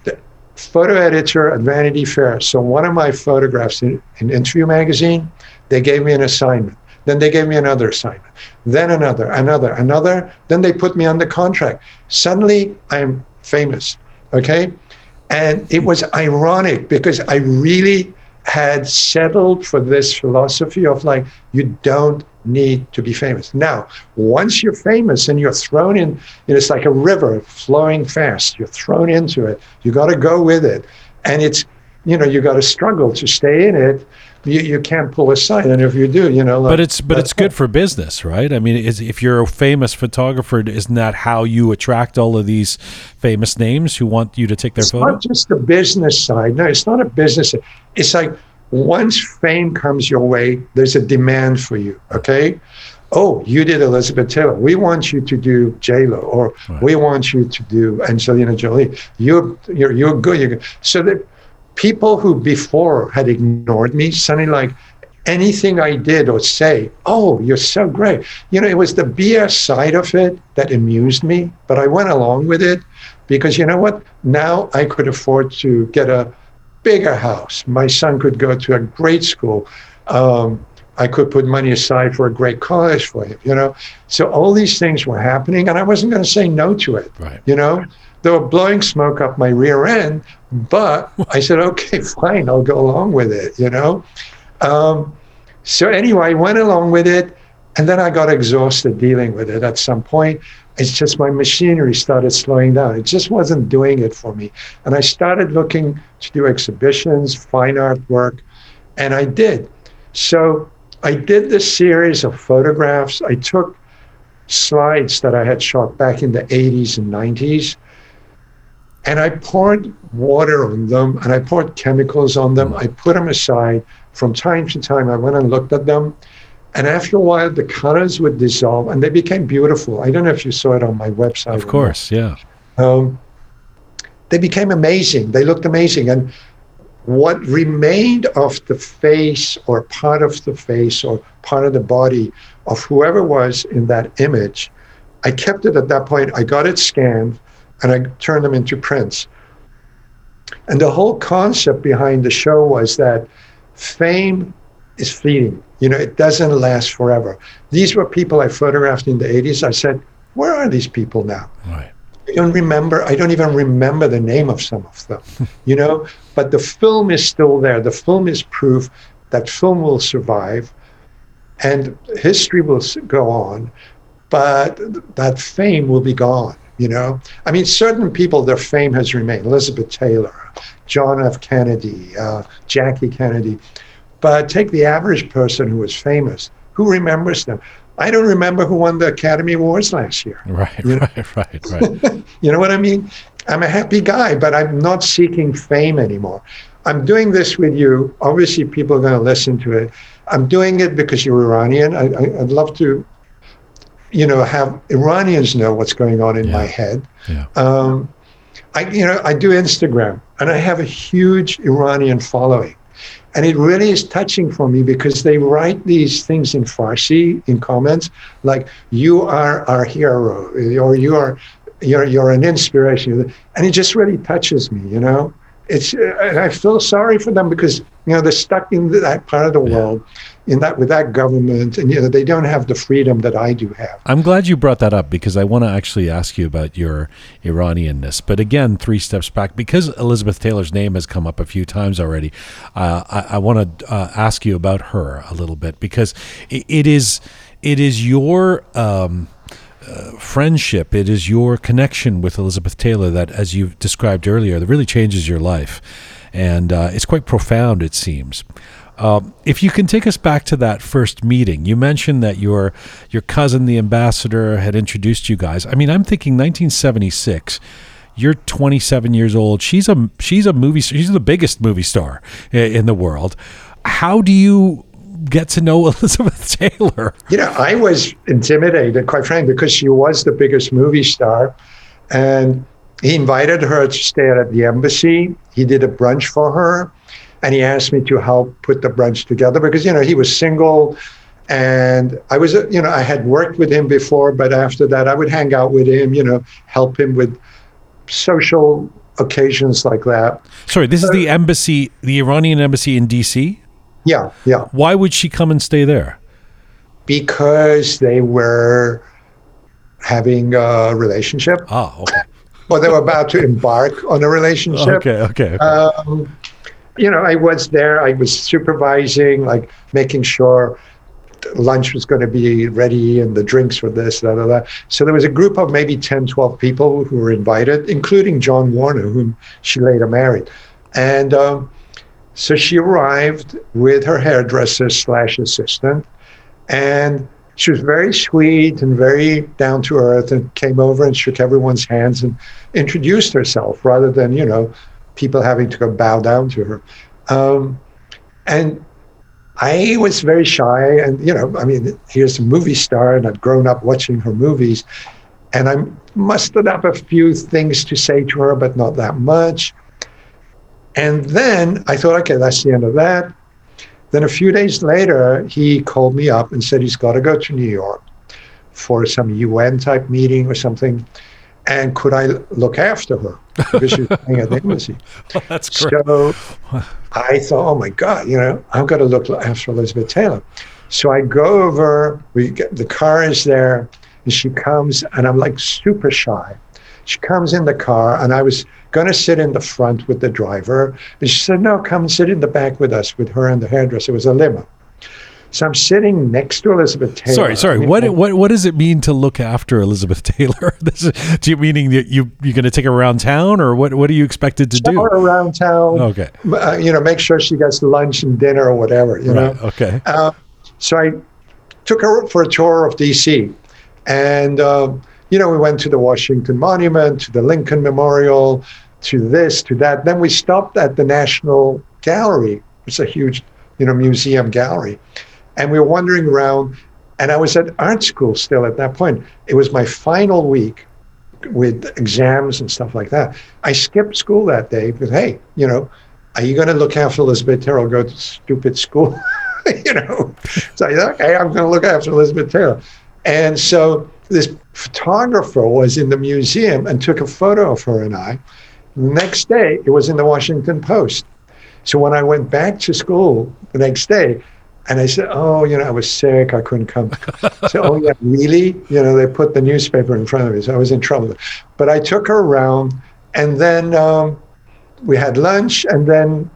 Speaker 5: the photo editor at Vanity Fair saw one of my photographs in an interview magazine. They gave me an assignment. Then they gave me another assignment. Then another, another, another. Then they put me on the contract. Suddenly, I'm famous. Okay. And it was ironic because I really had settled for this philosophy of like, you don't need to be famous. Now, once you're famous and you're thrown in, it's like a river flowing fast. You're thrown into it. You got to go with it. And it's, you know, you got to struggle to stay in it. You, you can't pull aside. And if you do, you know, like,
Speaker 1: But it's but it's good for business, right? I mean, is, if you're a famous photographer, isn't that how you attract all of these famous names who want you to take their
Speaker 5: it's
Speaker 1: photo?
Speaker 5: not just the business side. No, it's not a business. It's like once fame comes your way, there's a demand for you. Okay. Oh, you did Elizabeth Taylor. We want you to do J Lo, or we want you to do Angelina Jolie. You're you're you're good. You're good. So that people who before had ignored me suddenly like anything I did or say, oh, you're so great. You know, it was the BS side of it that amused me, but I went along with it because you know what? Now I could afford to get a bigger house. My son could go to a great school. Um, I could put money aside for a great college for him, you know? So all these things were happening and I wasn't going to say no to it,
Speaker 1: Right.
Speaker 5: you know? They were blowing smoke up my rear end, but I said, okay, fine, I'll go along with it, you know? Um, so anyway, I went along with it, and then I got exhausted dealing with it at some point. It's just my machinery started slowing down. It just wasn't doing it for me. And I started looking to do exhibitions, fine art work, and I did. So I did this series of photographs. I took slides that I had shot back in the 80s and 90s, and I poured water on them and I poured chemicals on them. I put them aside. From time to time, I went and looked at them. And after a while, the colors would dissolve and they became beautiful. I don't know if you saw it on my website.
Speaker 1: Of course, yeah.
Speaker 5: Um, they became amazing. They looked amazing. And what remained of the face or part of the face or part of the body of whoever was in that image, I kept it at that point. I got it scanned and I turned them into prints. And the whole concept behind the show was that fame is fleeting. You know, it doesn't last forever. These were people I photographed in the 80s. I said, where are these people now?
Speaker 1: Right.
Speaker 5: I don't remember. I don't even remember the name of some of them, you know. But the film is still there. The film is proof that film will survive, and history will go on, but that fame will be gone. You know, I mean, certain people, their fame has remained. Elizabeth Taylor, John F. Kennedy, uh, Jackie Kennedy. But take the average person who was famous. Who remembers them? I don't remember who won the Academy Awards last year.
Speaker 1: Right,
Speaker 5: You know?
Speaker 1: right, right, right.
Speaker 5: You know what I mean? I'm a happy guy, but I'm not seeking fame anymore. I'm doing this with you. Obviously, people are going to listen to it. I'm doing it because you're Iranian. I, I, I'd love to, you know, have Iranians know what's going on in
Speaker 1: Yeah.
Speaker 5: my head.
Speaker 1: Yeah.
Speaker 5: Um, I, you know, I do Instagram, and I have a huge Iranian following, and it really is touching for me because they write these things in Farsi in comments, like "You are our hero," or "You are, you're you're an inspiration," and it just really touches me. You know, it's and I feel sorry for them because you know they're stuck in that part of the world, in that with that government, and you know they don't have the freedom that I do have.
Speaker 1: I'm glad you brought that up because I want to actually ask you about your Iranianness. But again, three steps back, because Elizabeth Taylor's name has come up a few times already, uh, I, I want to uh, ask you about her a little bit because it, it is it is your. Um, uh, friendship, it is your connection with Elizabeth Taylor that, as you described earlier, that really changes your life. And uh, it's quite profound, it seems. Um, if you can take us back to that first meeting, you mentioned that your your cousin, the ambassador, had introduced you guys. I mean, I'm thinking 1976. You're 27 years old. She's a she's a movie. She's the biggest movie star in the world. How do you get to know Elizabeth Taylor?
Speaker 5: you know, I was intimidated, quite frankly, because she was the biggest movie star. And he invited her to stay at the embassy. He did a brunch for her. And he asked me to help put the brunch together because, you know, he was single. And I was, you know, I had worked with him before, but after that, I would hang out with him, you know, help him with social occasions like that.
Speaker 1: Sorry, this is the embassy, the Iranian embassy in D.C.
Speaker 5: Yeah, yeah.
Speaker 1: Why would she come and stay there?
Speaker 5: Because they were having a relationship
Speaker 1: Oh, okay,
Speaker 5: or they were about to embark on a relationship.
Speaker 1: okay, okay. okay.
Speaker 5: Um, you know, I was there. I was supervising, like making sure lunch was going to be ready and the drinks were this, da, da, da. So there was a group of maybe 10, 12 people who were invited, including John Warner, whom she later married. And um, so she arrived with her hairdresser slash assistant, and she was very sweet and very down to earth, and came over and shook everyone's hands and introduced herself, rather than you know people having to go bow down to her. Um, and I was very shy, and you know, I mean, here's a movie star, and I'd grown up watching her movies, and I mustered up a few things to say to her, but not that much. And then I thought, okay, that's the end of that. Then a few days later, he called me up and said he's got to go to New York for some UN type meeting or something. And could I look after her? Because she was staying at the embassy.
Speaker 1: That's great.
Speaker 5: So I thought, oh my God, you know, I've got to look after Elizabeth Taylor. So I go over, we get the car is there, and she comes, and I'm like super shy. She comes in the car, and I was going to sit in the front with the driver. And she said, no, come and sit in the back with us, with her and the hairdresser. It was a limo. So I'm sitting next to Elizabeth Taylor.
Speaker 1: Sorry, sorry. What what what does it mean to look after Elizabeth Taylor? This is, do you meaning that you you're going to take her around town, or what? What are you expected to
Speaker 5: show
Speaker 1: do?
Speaker 5: around town.
Speaker 1: Okay,
Speaker 5: uh, you know, make sure she gets lunch and dinner or whatever, you know.
Speaker 1: Okay.
Speaker 5: Uh, so I took her for a tour of DC. And, um, you know, we went to the Washington Monument, to the Lincoln Memorial, to this, to that. Then we stopped at the National Gallery. It's a huge, you know, museum gallery. And we were wandering around. And I was at art school still at that point. It was my final week with exams and stuff like that. I skipped school that day because, hey, you know, are you going to look after Elizabeth Taylor? Go to stupid school, you know. So I thought, okay, I'm going to look after Elizabeth Taylor. And so this photographer was in the museum and took a photo of her and I. The next day, it was in the Washington Post. So when I went back to school the next day, and I said, "Oh, you know, I was sick. I couldn't come." so, "Oh yeah, really?" You know, they put the newspaper in front of me, so I was in trouble. But I took her around, and then um, we had lunch, and then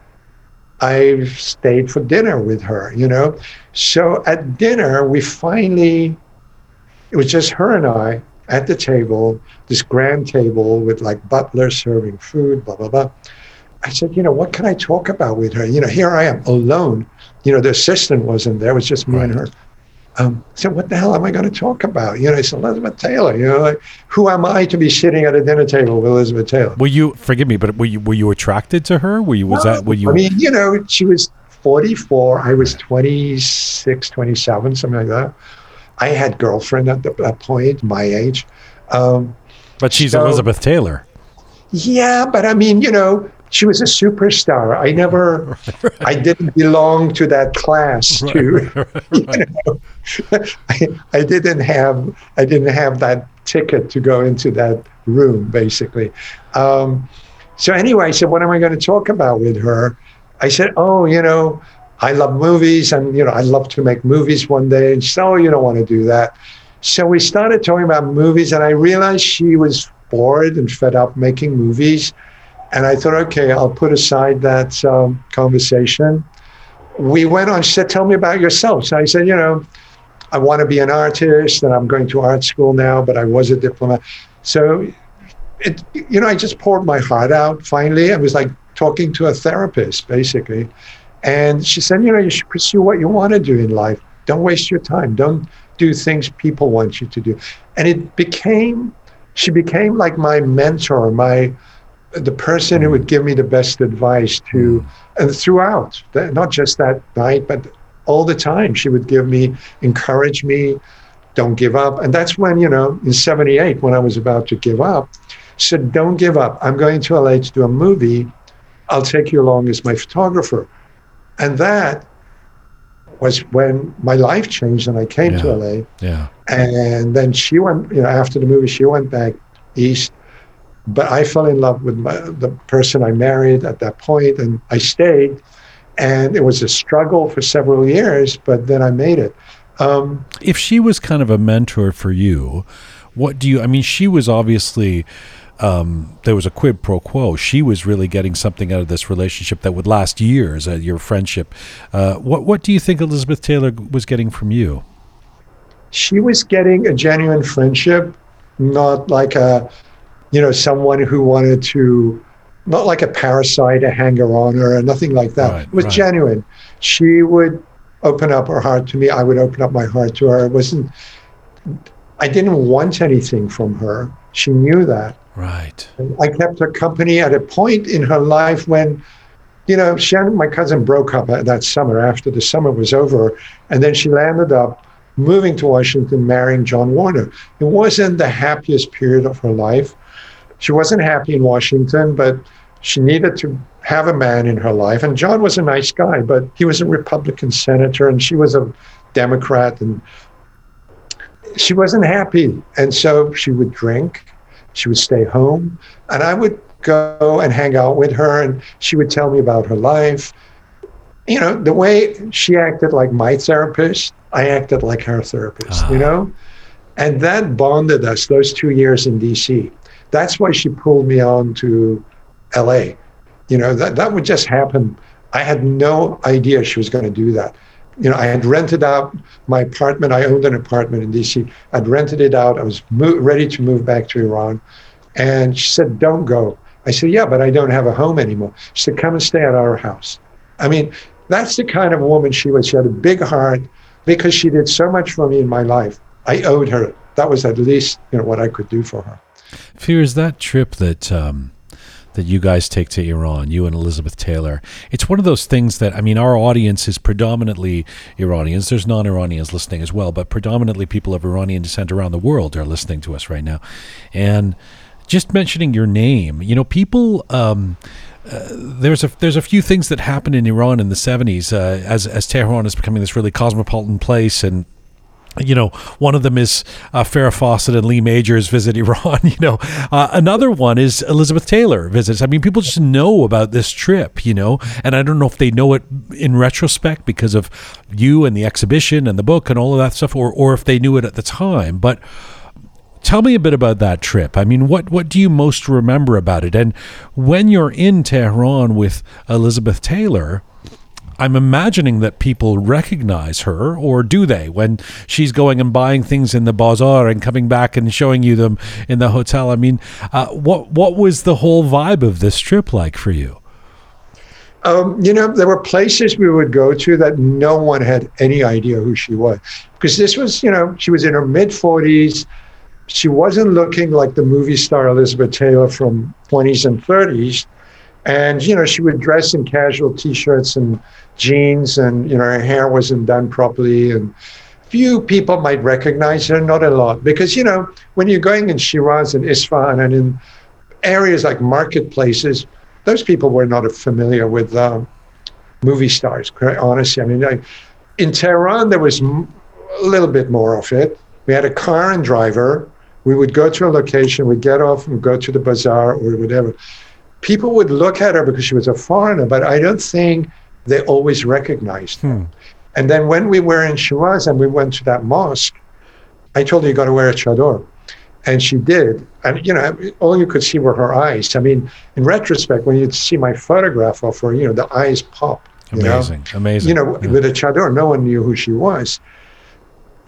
Speaker 5: I stayed for dinner with her, you know. So at dinner, we finally, it was just her and I at the table, this grand table with like butler serving food, blah, blah, blah. I said, you know, what can I talk about with her? You know, here I am alone. You know, the assistant wasn't there. It was just me and her. Um, I said, what the hell am I going to talk about? You know, I said, Elizabeth Taylor, you know, like, who am I to be sitting at a dinner table with Elizabeth Taylor?
Speaker 1: Were you? Forgive me, but were you were you attracted to her? Were you? Was that? Were you?
Speaker 5: I mean, you know, she was 44. I was 26, 27, something like that. I had girlfriend at the, that point, my age. Um,
Speaker 1: but she's
Speaker 5: so-
Speaker 1: Elizabeth Taylor.
Speaker 5: yeah, but I mean, you know, she was a superstar. I never, I didn't belong to that class. To, you know, I, I didn't have, I didn't have that ticket to go into that room, basically. Um, so anyway, I said, what am I going to talk about with her? I said, oh, you know, I love movies, and you know, I'd love to make movies one day. And oh, you don't want to do that. So we started talking about movies, and I realized she was bored and fed up making movies. And I thought, okay, I'll put aside that um, conversation. We went on. She said, "Tell me about yourself." So I said, "You know, I want to be an artist, and I'm going to art school now, but I was a diplomat." So, it, you know, I just poured my heart out. Finally, I was like talking to a therapist, basically. And she said, "You know, you should pursue what you want to do in life. Don't waste your time. Don't do things people want you to do." And it became, she became like my mentor, my the person who would give me the best advice to and throughout not just that night but all the time she would give me encourage me don't give up and that's when you know in 78 when i was about to give up said don't give up i'm going to la to do a movie i'll take you along as my photographer and that was when my life changed and i came to la
Speaker 1: Yeah.
Speaker 5: and then she went you know after the movie she went back east but i fell in love with my, the person i married at that point and i stayed and it was a struggle for several years but then i made it um,
Speaker 1: if she was kind of a mentor for you, what do you? I mean, she was obviously um, there was a quid pro quo. She was really getting something out of this relationship that would last years. Uh, your friendship. Uh, what What do you think Elizabeth Taylor was getting from you?
Speaker 5: she was getting a genuine friendship not like a you know someone who wanted to not like a parasite a hanger on or nothing like that
Speaker 1: Right,
Speaker 5: it was
Speaker 1: right.
Speaker 5: genuine she would open up her heart to me i would open up my heart to her it wasn't i didn't want anything from her she knew that
Speaker 1: Right.
Speaker 5: I kept her company at a point in her life when, you know, and my cousin broke up uh, that summer after the summer was over. And then she landed up moving to Washington, marrying John Warner. It wasn't the happiest period of her life. She wasn't happy in Washington, but she needed to have a man in her life. And John was a nice guy, but he was a Republican senator and she was a Democrat. And she wasn't happy. And so she would drink she would stay home and i would go and hang out with her and she would tell me about her life. You know the way she acted like my therapist i acted like her therapist you ah. know? And that bonded us those two years in dc that's why she pulled me on to la you know that, that would just happen. I had no idea she was going to do that you know, I had rented out my apartment. I owned an apartment in DC. I'd rented it out. I was mo- ready to move back to Iran. And she said, Don't go. I said, Yeah, but I don't have a home anymore. She said, Come and stay at our house. I mean, that's the kind of woman she was. She had a big heart because she did so much for me in my life. I owed her. That was at least you know what I could do for her.
Speaker 1: Fear, is that trip that um, that you guys take to Iran, you and Elizabeth Taylor. It's one of those things that I mean, our audience is predominantly Iranians. There's non-Iranians listening as well, but predominantly people of Iranian descent around the world are listening to us right now. And just mentioning your name, you know, people. Um, uh, there's a there's a few things that happened in Iran in the 70s uh, as as Tehran is becoming this really cosmopolitan place and you know, one of them is uh, Farrah Fawcett and Lee Majors visit Iran. You know, uh, another one is Elizabeth Taylor visits. I mean, people just know about this trip, you know, and I don't know if they know it in retrospect because of you and the exhibition and the book and all of that stuff, or or if they knew it at the time. But tell me a bit about that trip. I mean, what what do you most remember about it? And when you're in Tehran with Elizabeth Taylor, I'm imagining that people recognize her, or do they, when she's going and buying things in the bazaar and coming back and showing you them in the hotel? I mean, uh, what what was the whole vibe of this trip like for you?
Speaker 5: Um, you know, there were places we would go to that no one had any idea who she was. Because this was, you know, she was in her mid 40s. She wasn't looking like the movie star Elizabeth Taylor from 20s and 30s. And, you know, she would dress in casual t shirts and jeans, and, you know, her hair wasn't done properly. And few people might recognize her, not a lot. Because, you know, when you're going in Shiraz and Isfahan and in areas like marketplaces, those people were not familiar with um, movie stars. Quite honestly, I mean, like, in Tehran there was m- a little bit more of it. We had a car and driver. We would go to a location, we'd get off and go to the bazaar or whatever. People would look at her because she was a foreigner, but I don't think they always recognized.
Speaker 1: Hmm.
Speaker 5: And then when we were in Shiraz and we went to that mosque, I told her you got to wear a chador and she did. And you know, all you could see were her eyes. I mean, in retrospect, when you see my photograph of her, you know, the eyes pop. you know?
Speaker 1: Amazing, amazing.
Speaker 5: You know,
Speaker 1: Yeah.
Speaker 5: with a chador, no one knew who she was.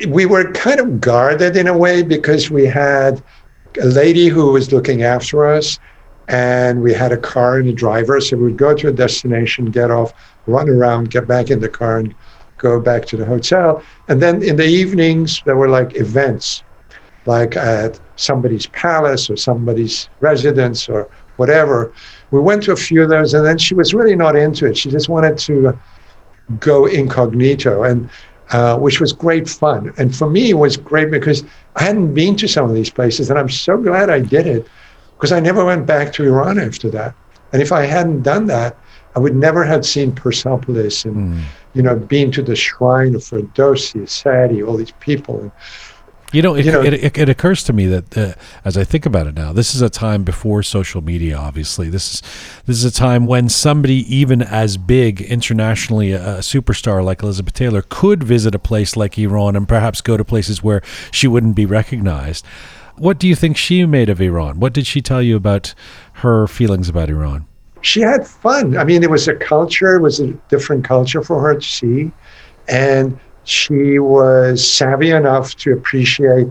Speaker 5: We were kind of guarded in a way because we had a lady who was looking after us, and we had a car and a driver. So we'd go to a destination, get off, run around, get back in the car, and go back to the hotel. And then in the evenings, there were like events like at somebody's palace or somebody's residence or whatever. We went to a few of those, and then she was really not into it. She just wanted to go incognito, and uh, which was great fun. And for me, it was great because I hadn't been to some of these places, and I'm so glad I did it because I never went back to Iran after that. And if I hadn't done that, I would never have seen Persepolis and you know been to the shrine of Ferdowsi, Sadi, all these people. And,
Speaker 1: You know, it,
Speaker 5: You know-
Speaker 1: it, it, it occurs to me that uh, as I think about it now, this is a time before social media. Obviously, this is this is a time when somebody even as big internationally, a, a superstar like Elizabeth Taylor, could visit a place like Iran and perhaps go to places where she wouldn't be recognized. What do you think she made of Iran? What did she tell you about her feelings about Iran?
Speaker 5: She had fun. I mean, it was a culture, it was a different culture for her to see. And she was savvy enough to appreciate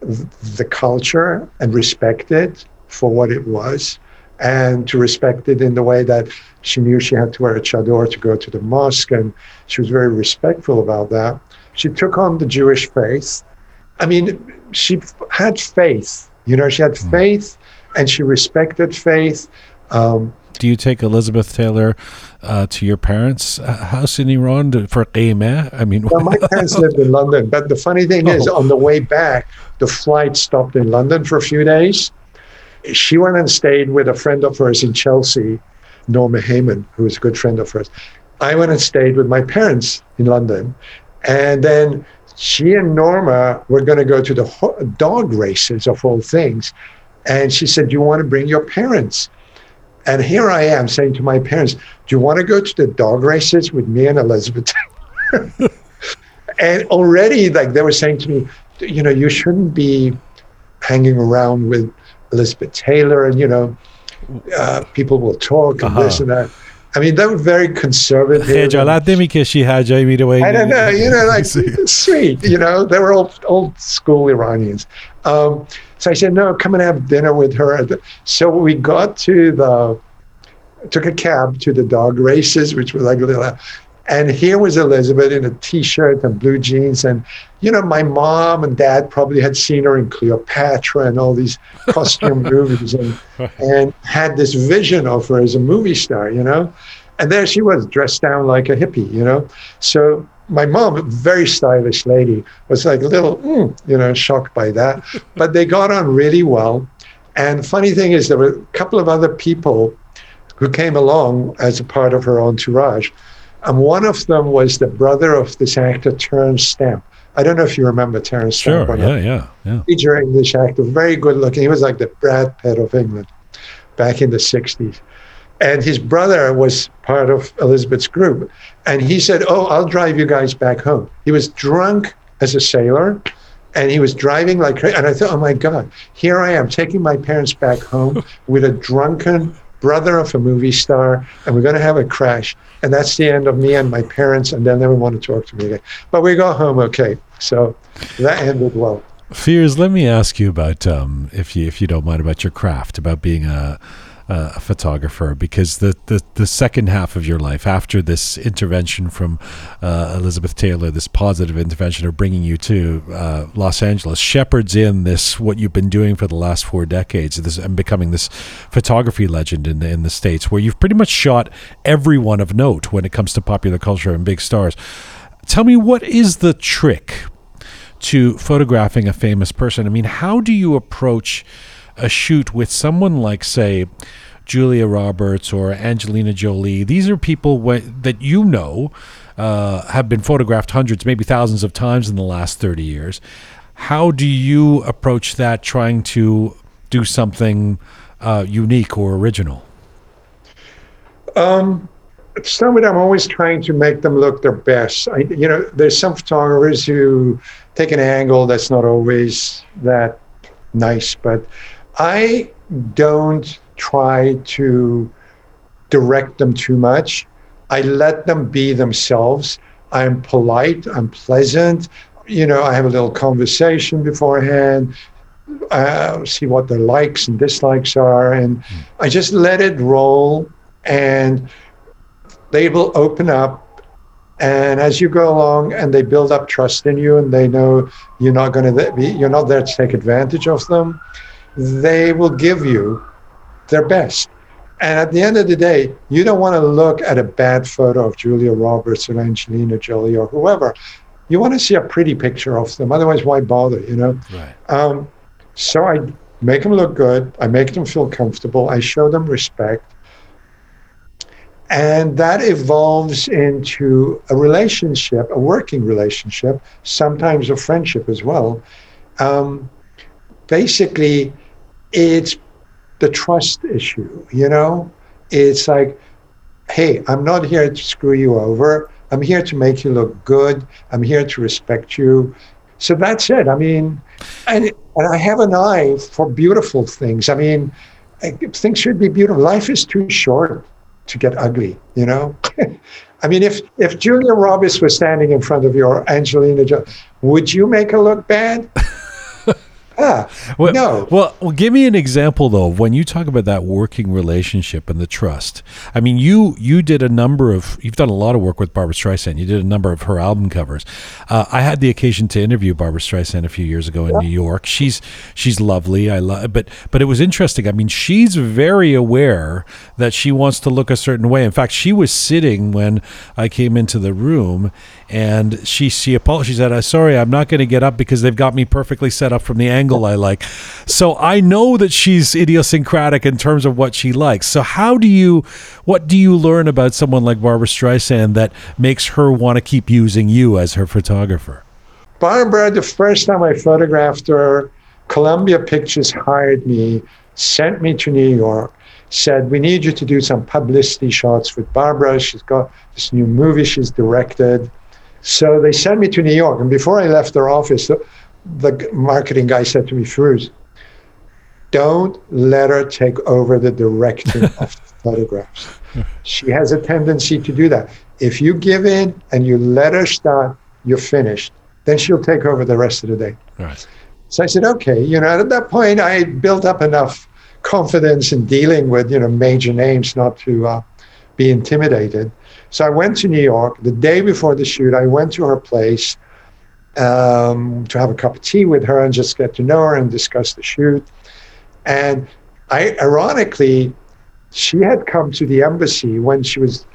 Speaker 5: the culture and respect it for what it was, and to respect it in the way that she knew she had to wear a chador to go to the mosque. And she was very respectful about that. She took on the Jewish faith. I mean, she had faith. You know, she had faith and she respected faith. Um,
Speaker 1: Do you take Elizabeth Taylor uh, to your parents' house in Iran to, for qimeh? I mean,
Speaker 5: Well, my parents lived in London, but the funny thing is,
Speaker 1: Oh.
Speaker 5: on the way back, the flight stopped in London for a few days. She went and stayed with a friend of hers in Chelsea, Norma Heyman, who was a good friend of hers. I went and stayed with my parents in London, and then she and Norma were going to go to the ho- dog races of all things, and she said, "Do you want to bring your parents?" And here I am saying to my parents, "Do you want to go to the dog races with me and Elizabeth?" and already like they were saying to me you know you shouldn't be hanging around with elizabeth taylor and you know uh, people will talk and this
Speaker 1: Uh-huh.
Speaker 5: and that i mean they were very conservative
Speaker 1: خجالت نمیکشی حجایی میره و این-
Speaker 5: I don't know, you know, like sweet, you know, they were old old school Iranians. Um, so I said, no, come and have dinner with her. So we got to the, took a cab to the dog races, which was like a little, and here was Elizabeth in a t-shirt and blue jeans. And, you know, my mom and dad probably had seen her in Cleopatra and all these costume movies and, and had this vision of her as a movie star, you know? And there she was dressed down like a hippie, you know? So my mom, a very stylish lady, was like a little, mm, you know, shocked by that. But they got on really well. And funny thing is, there were a couple of other people who came along as a part of her entourage. And one of them was the brother of this actor, Terence Stamp. I don't know if you remember Terence
Speaker 1: Sure,
Speaker 5: Stamp not
Speaker 1: yeah, yeah, yeah.
Speaker 5: major English actor, very good looking. He was like the Brad Pitt of England back in the 60s. And his brother was part of Elizabeth's group. And he said, Oh, I'll drive you guys back home. He was drunk as a sailor and he was driving like crazy. And I thought, Oh my God, here I am taking my parents back home with a drunken brother of a movie star, and we're going to have a crash. And that's the end of me and my parents, and then they'll never want to talk to me again. But we got home okay. So that ended well.
Speaker 1: Firuz, let me ask you about, um, if you if you don't mind, about your craft, about being a uh, a photographer because the, the, the second half of your life after this intervention from uh, Elizabeth Taylor, this positive intervention of bringing you to uh, Los Angeles, shepherds in this what you've been doing for the last four decades, this and becoming this photography legend in the in the states, where you've pretty much shot everyone of note when it comes to popular culture and big stars. Tell me, what is the trick to photographing a famous person? I mean, how do you approach a shoot with someone like, say, Julia Roberts or Angelina Jolie. These are people wh- that you know uh, have been photographed hundreds, maybe thousands of times in the last 30 years. How do you approach that trying to do something uh, unique or original?
Speaker 5: Um, start with I'm always trying to make them look their best. I, you know, there's some photographers who take an angle that's not always that nice, but I don't try to direct them too much. I let them be themselves. I'm polite, I'm pleasant. You know, I have a little conversation beforehand, uh, see what their likes and dislikes are, and I just let it roll. And they will open up. And as you go along, and they build up trust in you, and they know you're not going to be, you're not there to take advantage of them they will give you their best. And at the end of the day, you don't want to look at a bad photo of Julia Roberts or Angelina Jolie or whoever. You want to see a pretty picture of them. Otherwise, why bother, you know?
Speaker 1: Right.
Speaker 5: Um, so I make them look good. I make them feel comfortable. I show them respect. And that evolves into a relationship, a working relationship, sometimes a friendship as well. Um, basically, it's the trust issue, you know? It's like, hey, I'm not here to screw you over. I'm here to make you look good. I'm here to respect you. So that's it. I mean, and, and I have an eye for beautiful things. I mean, things should be beautiful. Life is too short to get ugly, you know? I mean, if, if Julia Roberts was standing in front of your Angelina Jolie, would you make her look bad? Yeah.
Speaker 1: Well,
Speaker 5: no.
Speaker 1: Well, well, give me an example though. When you talk about that working relationship and the trust, I mean, you you did a number of you've done a lot of work with Barbra Streisand. You did a number of her album covers. Uh, I had the occasion to interview Barbra Streisand a few years ago in yeah. New York. She's she's lovely. I love, but but it was interesting. I mean, she's very aware that she wants to look a certain way. In fact, she was sitting when I came into the room, and she she apologized. She said, "Sorry, I'm not going to get up because they've got me perfectly set up from the angle I like." So I know that she's idiosyncratic in terms of what she likes. So how do you, what do you learn about someone like Barbra Streisand that makes her want to keep using you as her photographer?
Speaker 5: Barbara, the first time I photographed her, Columbia Pictures hired me, sent me to New York said, We need you to do some publicity shots with Barbara. She's got this new movie she's directed. So they sent me to New York. And before I left their office, the, marketing guy said to me, Firuz, don't let her take over the directing of photographs. She has a tendency to do that. If you give in and you let her start, you're finished. Then she'll take over the rest of the day.
Speaker 1: Right.
Speaker 5: So I said, okay. You know, at that point, I built up enough confidence in dealing with, you know, major names not to uh, be intimidated. So I went to New York. The day before the shoot, I went to her place um, to have a cup of tea with her and just get to know her and discuss the shoot. And I, ironically, she had come to the embassy when she was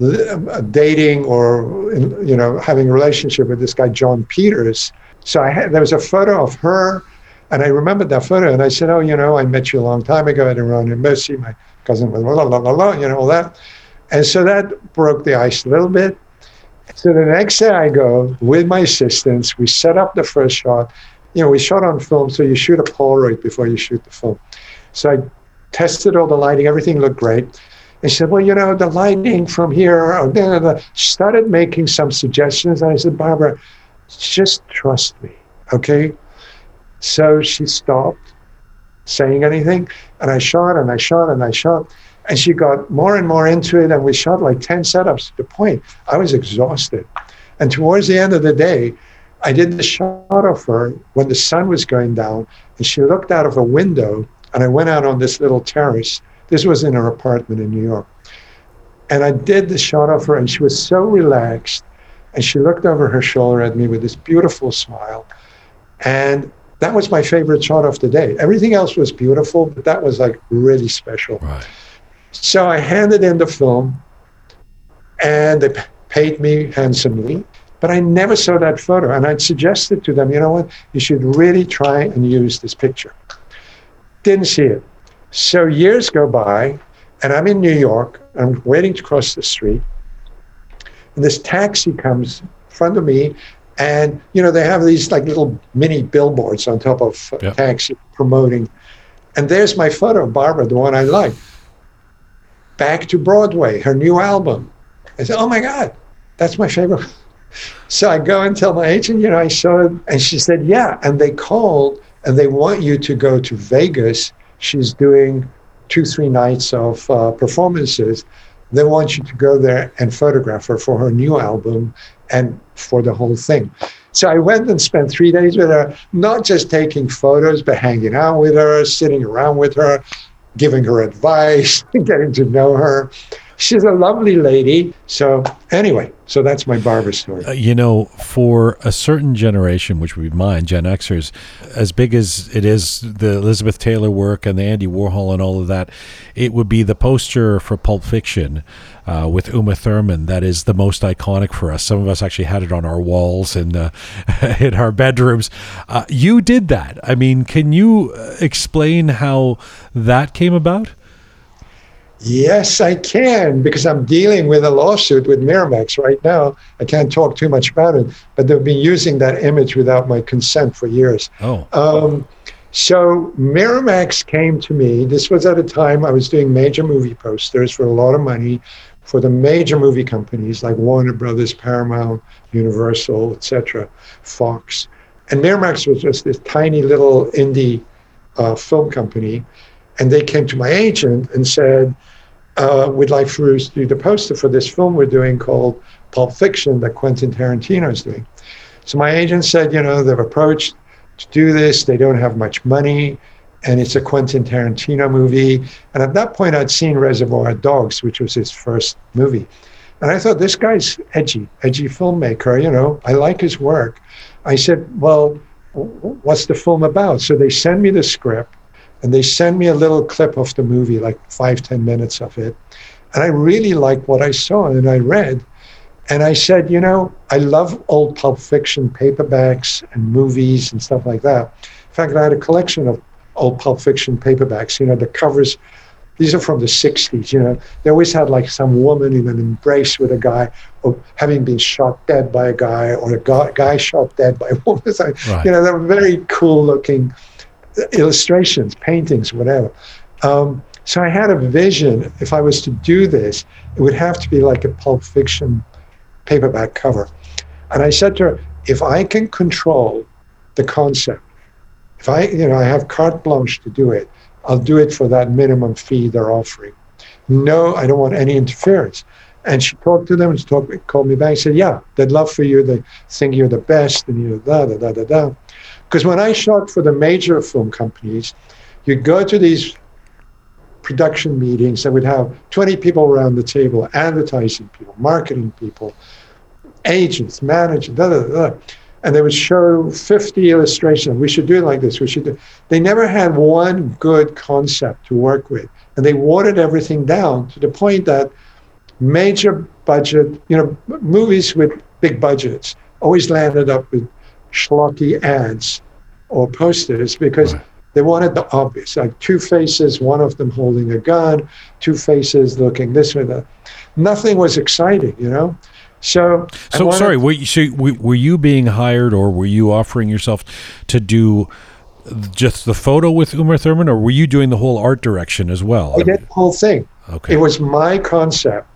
Speaker 5: uh, dating or you know having a relationship with this guy Jon Peters. So I had there was a photo of her, and I remembered that photo, and I said, "Oh, you know, I met you a long time ago at Iranian embassy. My cousin was blah blah blah blah, you know all that." And so that broke the ice a little bit. So the next day I go with my assistants. We set up the first shot. You know, we shot on film, so you shoot a Polaroid before you shoot the film. So I tested all the lighting. Everything looked great. She said, well, you know, the lighting from here. Oh, blah, blah, blah. Started making some suggestions. And I said, Barbra, just trust me, okay? So she stopped saying anything. And I shot and I shot and I shot. And she got more and more into it, and we shot like 10 setups to the point I was exhausted. And towards the end of the day, I did the shot of her when the sun was going down, and she looked out of a window, and I went out on this little terrace. This was in her apartment in New York. And I did the shot of her, and she was so relaxed. And she looked over her shoulder at me with this beautiful smile. And that was my favorite shot of the day. Everything else was beautiful, but that was like really special.
Speaker 1: Right.
Speaker 5: So I handed in the film, and they paid me handsomely. But I never saw that photo. And I'd suggested to them, you know what, you should really try and use this picture. Didn't see it. So years go by, and I'm in New York. I'm waiting to cross the street. And this taxi comes in front of me. And, you know, they have these like little mini billboards on top of uh, a
Speaker 1: Yep.
Speaker 5: taxi promoting. And there's my photo of Barbra, the one I like. Back to Broadway, her new album. I said, oh my God, that's my favorite. So I go and tell my agent, you know, I saw it. And she said, yeah. And they called and they want you to go to Vegas. She's doing two, three nights of uh, performances. They want you to go there and photograph her for her new album and for the whole thing. So I went and spent three days with her, not just taking photos, but hanging out with her, sitting around with her, giving her advice, getting to know her. She's a lovely lady. So, anyway, so that's my Barbra story.
Speaker 1: Uh, you know, for a certain generation, which would be mine, Gen Xers, as big as it is the Elizabeth Taylor work and the Andy Warhol and all of that, it would be the poster for Pulp Fiction uh, with Uma Thurman that is the most iconic for us. Some of us actually had it on our walls and uh, in our bedrooms. Uh, you did that. I mean, can you uh, explain how that came about?
Speaker 5: Yes, I can, because I'm dealing with a lawsuit with Miramax right now. I can't talk too much about it, but they've been using that image without my consent for years.
Speaker 1: Oh,
Speaker 5: Um, so Miramax came to me. This was at a time I was doing major movie posters for a lot of money for the major movie companies like Warner Brothers, Paramount, Universal, etc., Fox. And Miramax was just this tiny little indie uh, film company. And they came to my agent and said, uh, we'd like Firuz to do the poster for this film we're doing called Pulp Fiction that Quentin Tarantino is doing. So my agent said, you know, they've approached to do this. They don't have much money, and it's a Quentin Tarantino movie. And at that point, I'd seen Reservoir Dogs, which was his first movie. And I thought, this guy's edgy, edgy filmmaker. You know, I like his work. I said, well, what's the film about? So they send me the script, and they send me a little clip of the movie, like five, ten minutes of it. And I really liked what I saw, and I read. And I said, you know, I love old Pulp Fiction paperbacks and movies and stuff like that. In fact, I had a collection of old Pulp Fiction paperbacks. You know, the covers, these are from the 60s. You know, they always had like some woman in an embrace with a guy, or having been shot dead by a guy, or a guy, guy shot dead by a woman. So,
Speaker 1: Right.
Speaker 5: You know, they were very cool looking illustrations, paintings, whatever. Um, so I had a vision. If I was to do this, it would have to be like a Pulp Fiction paperback cover. And I said to her, if I can control the concept, if I, you know, I have carte blanche to do it, I'll do it for that minimum fee they're offering. No, I don't want any interference. And she talked to them and she talked, called me back and said, yeah, they'd love for you. They think you're the best and you're da, da, da, da, da. Because when I shot for the major film companies, you'd go to these production meetings that would have 20 people around the table, advertising people, marketing people, agents, managers, da, da, da, da. And they would show 50 illustrations. We should do it like this. We should do. They never had one good concept to work with, and they watered everything down to the point that major budget, you know, movies with big budgets always landed up with schlocky ads or posters because
Speaker 1: Right.
Speaker 5: they wanted the obvious, like two faces, one of them holding a gun, two faces looking this way, that. Nothing was exciting, you know. So,
Speaker 1: So sorry, were you, so were were you being hired, or were you offering yourself to do just the photo with Uma Thurman, or were you doing the whole art direction as well?
Speaker 5: I did the whole thing.
Speaker 1: Okay.
Speaker 5: It was my concept,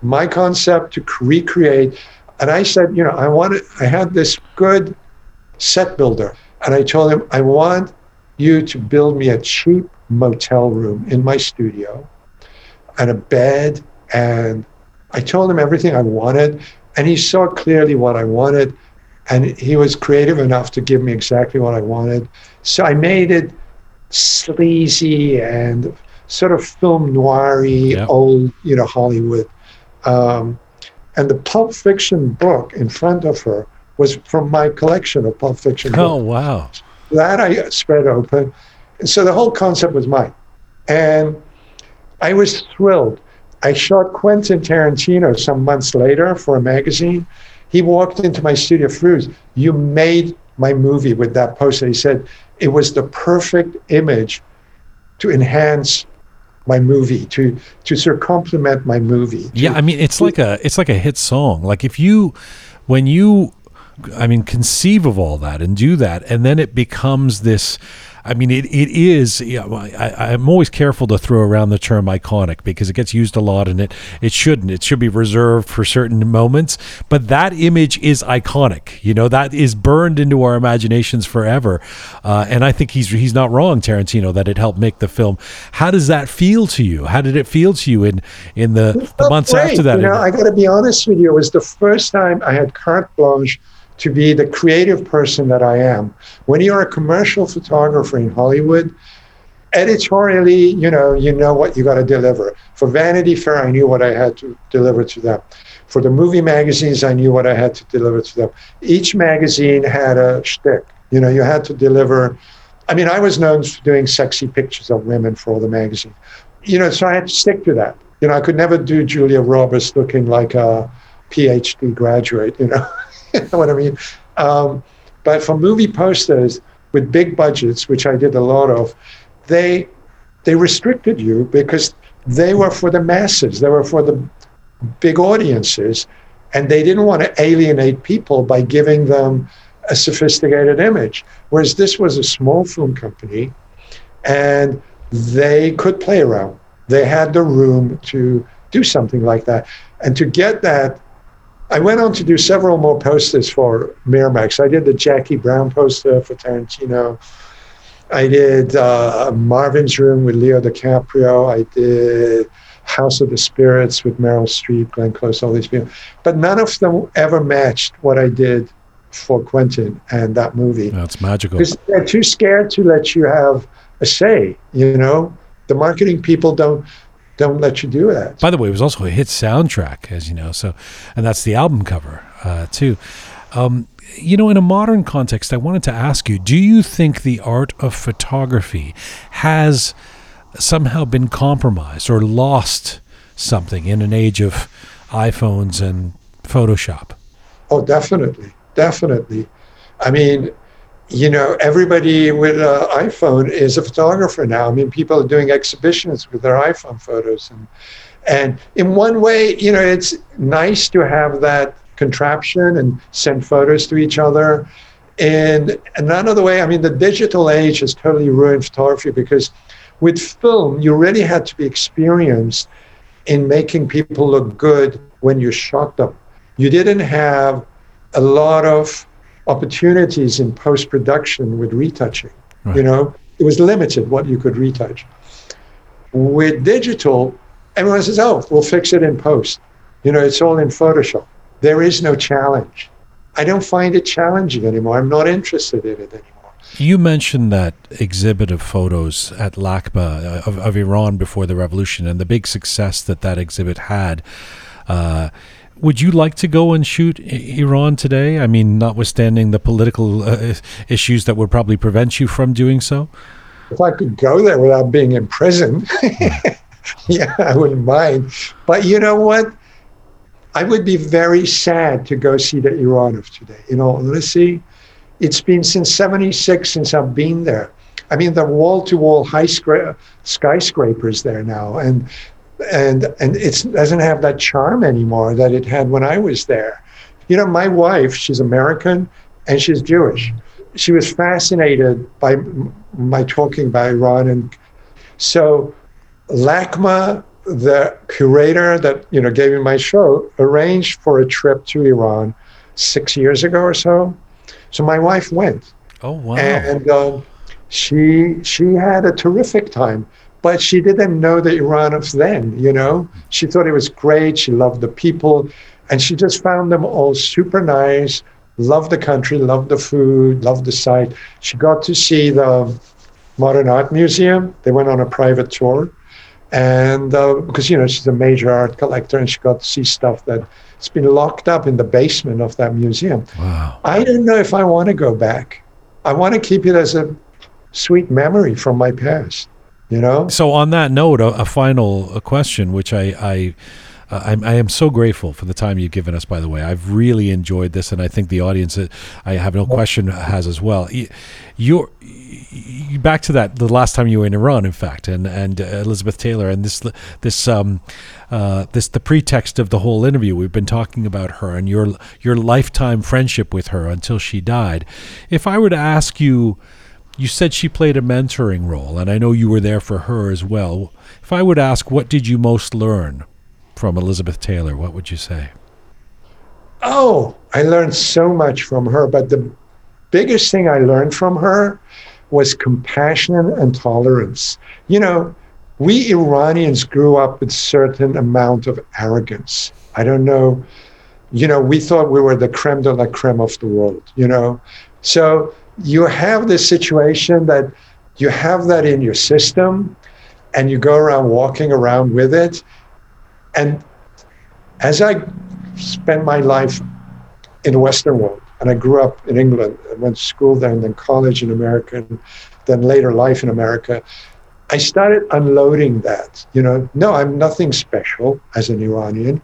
Speaker 5: my concept to recreate. And I said, you know, I wanted, I had this good set builder. And I told him, I want you to build me a cheap motel room in my studio. and a bed. And I told him everything I wanted. And he saw clearly what I wanted. And he was creative enough to give me exactly what I wanted. So I made it sleazy and sort of film noir
Speaker 1: Yeah.
Speaker 5: old, you know, Hollywood. Um, and the Pulp Fiction book in front of her was from my collection of Pulp Fiction
Speaker 1: Oh
Speaker 5: books
Speaker 1: wow.
Speaker 5: that I spread open. And so the whole concept was mine. And I was thrilled. I shot Quentin Tarantino some months later for a magazine. He walked into my studio, Firuz, you made my movie with that poster. He said it was the perfect image to enhance my movie, to to sort of complement my movie. to-
Speaker 1: Yeah, I mean it's like a it's like a hit song. Like if you when you I mean conceive of all that and do that and then it becomes this I mean it, it is yeah, well, I, I'm always careful to throw around the term iconic because it gets used a lot and it it shouldn't. It should be reserved for certain moments. But that image is iconic. You know, that is burned into our imaginations forever. Uh, and I think he's he's not wrong, Tarantino, that it helped make the film. How does that feel to you? How did it feel to you in in the, the months
Speaker 5: great.
Speaker 1: after that?
Speaker 5: You know, I got to be honest with you. It was the first time I had carte blanche to be the creative person that I am. When you're a commercial photographer in Hollywood, editorially, you know, you know what you got to deliver. For Vanity Fair, I knew what I had to deliver to them. For the movie magazines, I knew what I had to deliver to them. Each magazine had a shtick. You know, you had to deliver. I mean, I was known for doing sexy pictures of women for all the magazines. You know, so I had to stick to that. You know, I could never do Julia Roberts looking like a PhD graduate. You know, you know what I mean? Um, but for movie posters with big budgets, which I did a lot of, they they restricted you because they were for the masses. They were for the big audiences, and they didn't want to alienate people by giving them a sophisticated image. Whereas this was a small film company, and they could play around. They had the room to do something like that, and to get that. I went on to do several more posters for Miramax. I did the Jackie Brown poster for Tarantino. I did uh, Marvin's Room with Leo DiCaprio. I did House of the Spirits with Meryl Streep, Glenn Close, all these people. But none of them ever matched what I did for Quentin and that movie.
Speaker 1: That's magical.
Speaker 5: Because they're too scared to let you have a say, you know? The marketing people don't don't let you do that.
Speaker 1: By the way, it was also a hit soundtrack, as you know. So, and that's the album cover uh, too. Um, you know, in a modern context, I wanted to ask you: Do you think the art of photography has somehow been compromised or lost something in an age of iPhones and Photoshop?
Speaker 5: Oh, definitely, definitely. I mean, you know, everybody with an iPhone is a photographer now. I mean, people are doing exhibitions with their iPhone photos, and and in one way, you know, it's nice to have that contraption and send photos to each other. In another way, I mean, the digital age has totally ruined photography because with film, you really had to be experienced in making people look good when you shot them. You didn't have a lot of opportunities in post production with retouching.
Speaker 1: Right.
Speaker 5: You know, it was limited what you could retouch. With digital, everyone says, "Oh, we'll fix it in post." You know, it's all in Photoshop. There is no challenge. I don't find it challenging anymore. I'm not interested in it anymore.
Speaker 1: You mentioned that exhibit of photos at LACMA uh, of, of Iran before the revolution and the big success that that exhibit had. Uh, would you like to go and shoot Iran today? I mean, notwithstanding the political uh, issues that would probably prevent you from doing so.
Speaker 5: If I could go there without being in prison, yeah, I wouldn't mind. But you know what? I would be very sad to go see the Iran of today. In all honesty, it's been since 76 since I've been there. I mean, the wall-to-wall high skyscrapers there now, and and and it doesn't have that charm anymore that it had when I was there. You know, my wife, she's American and she's Jewish. She was fascinated by my talking about Iran, and so LACMA, the curator that you know gave me my show, arranged for a trip to Iran six years ago or so. So my wife went
Speaker 1: Oh wow!
Speaker 5: and um, she she had a terrific time. But she didn't know the Iran of then, you know. She thought it was great. She loved the people. And she just found them all super nice, loved the country, loved the food, loved the site. She got to see the Modern Art Museum. They went on a private tour. And uh, because, you know, she's a major art collector and she got to see stuff that's been locked up in the basement of that museum.
Speaker 1: Wow.
Speaker 5: I don't know if I want to go back. I want to keep it as a sweet memory from my past, you know?
Speaker 1: So on that note, a, a final question, which I, I, I'm, I am so grateful for the time you've given us. By the way, I've really enjoyed this, and I think the audience, uh, I have no question, has as well. You're y- back to that the last time you were in Iran, in fact, and and uh, Elizabeth Taylor, and this this um uh, this the pretext of the whole interview. We've been talking about her and your your lifetime friendship with her until she died. If I were to ask you you said she played a mentoring role, and I know you were there for her as well. If I would ask, what did you most learn from Elizabeth Taylor? What would you say?
Speaker 5: Oh, I learned so much from her, but the biggest thing I learned from her was compassion and tolerance. You know, we Iranians grew up with certain amount of arrogance. I don't know, you know, we thought we were the creme de la creme of the world, you know. So you have this situation that you have that in your system and you go around walking around with it. And as I spent my life in the Western world, and I grew up in England, and went to school there, and then college in America, and then later life in America. I started unloading that. You know, no, I'm nothing special as an Iranian.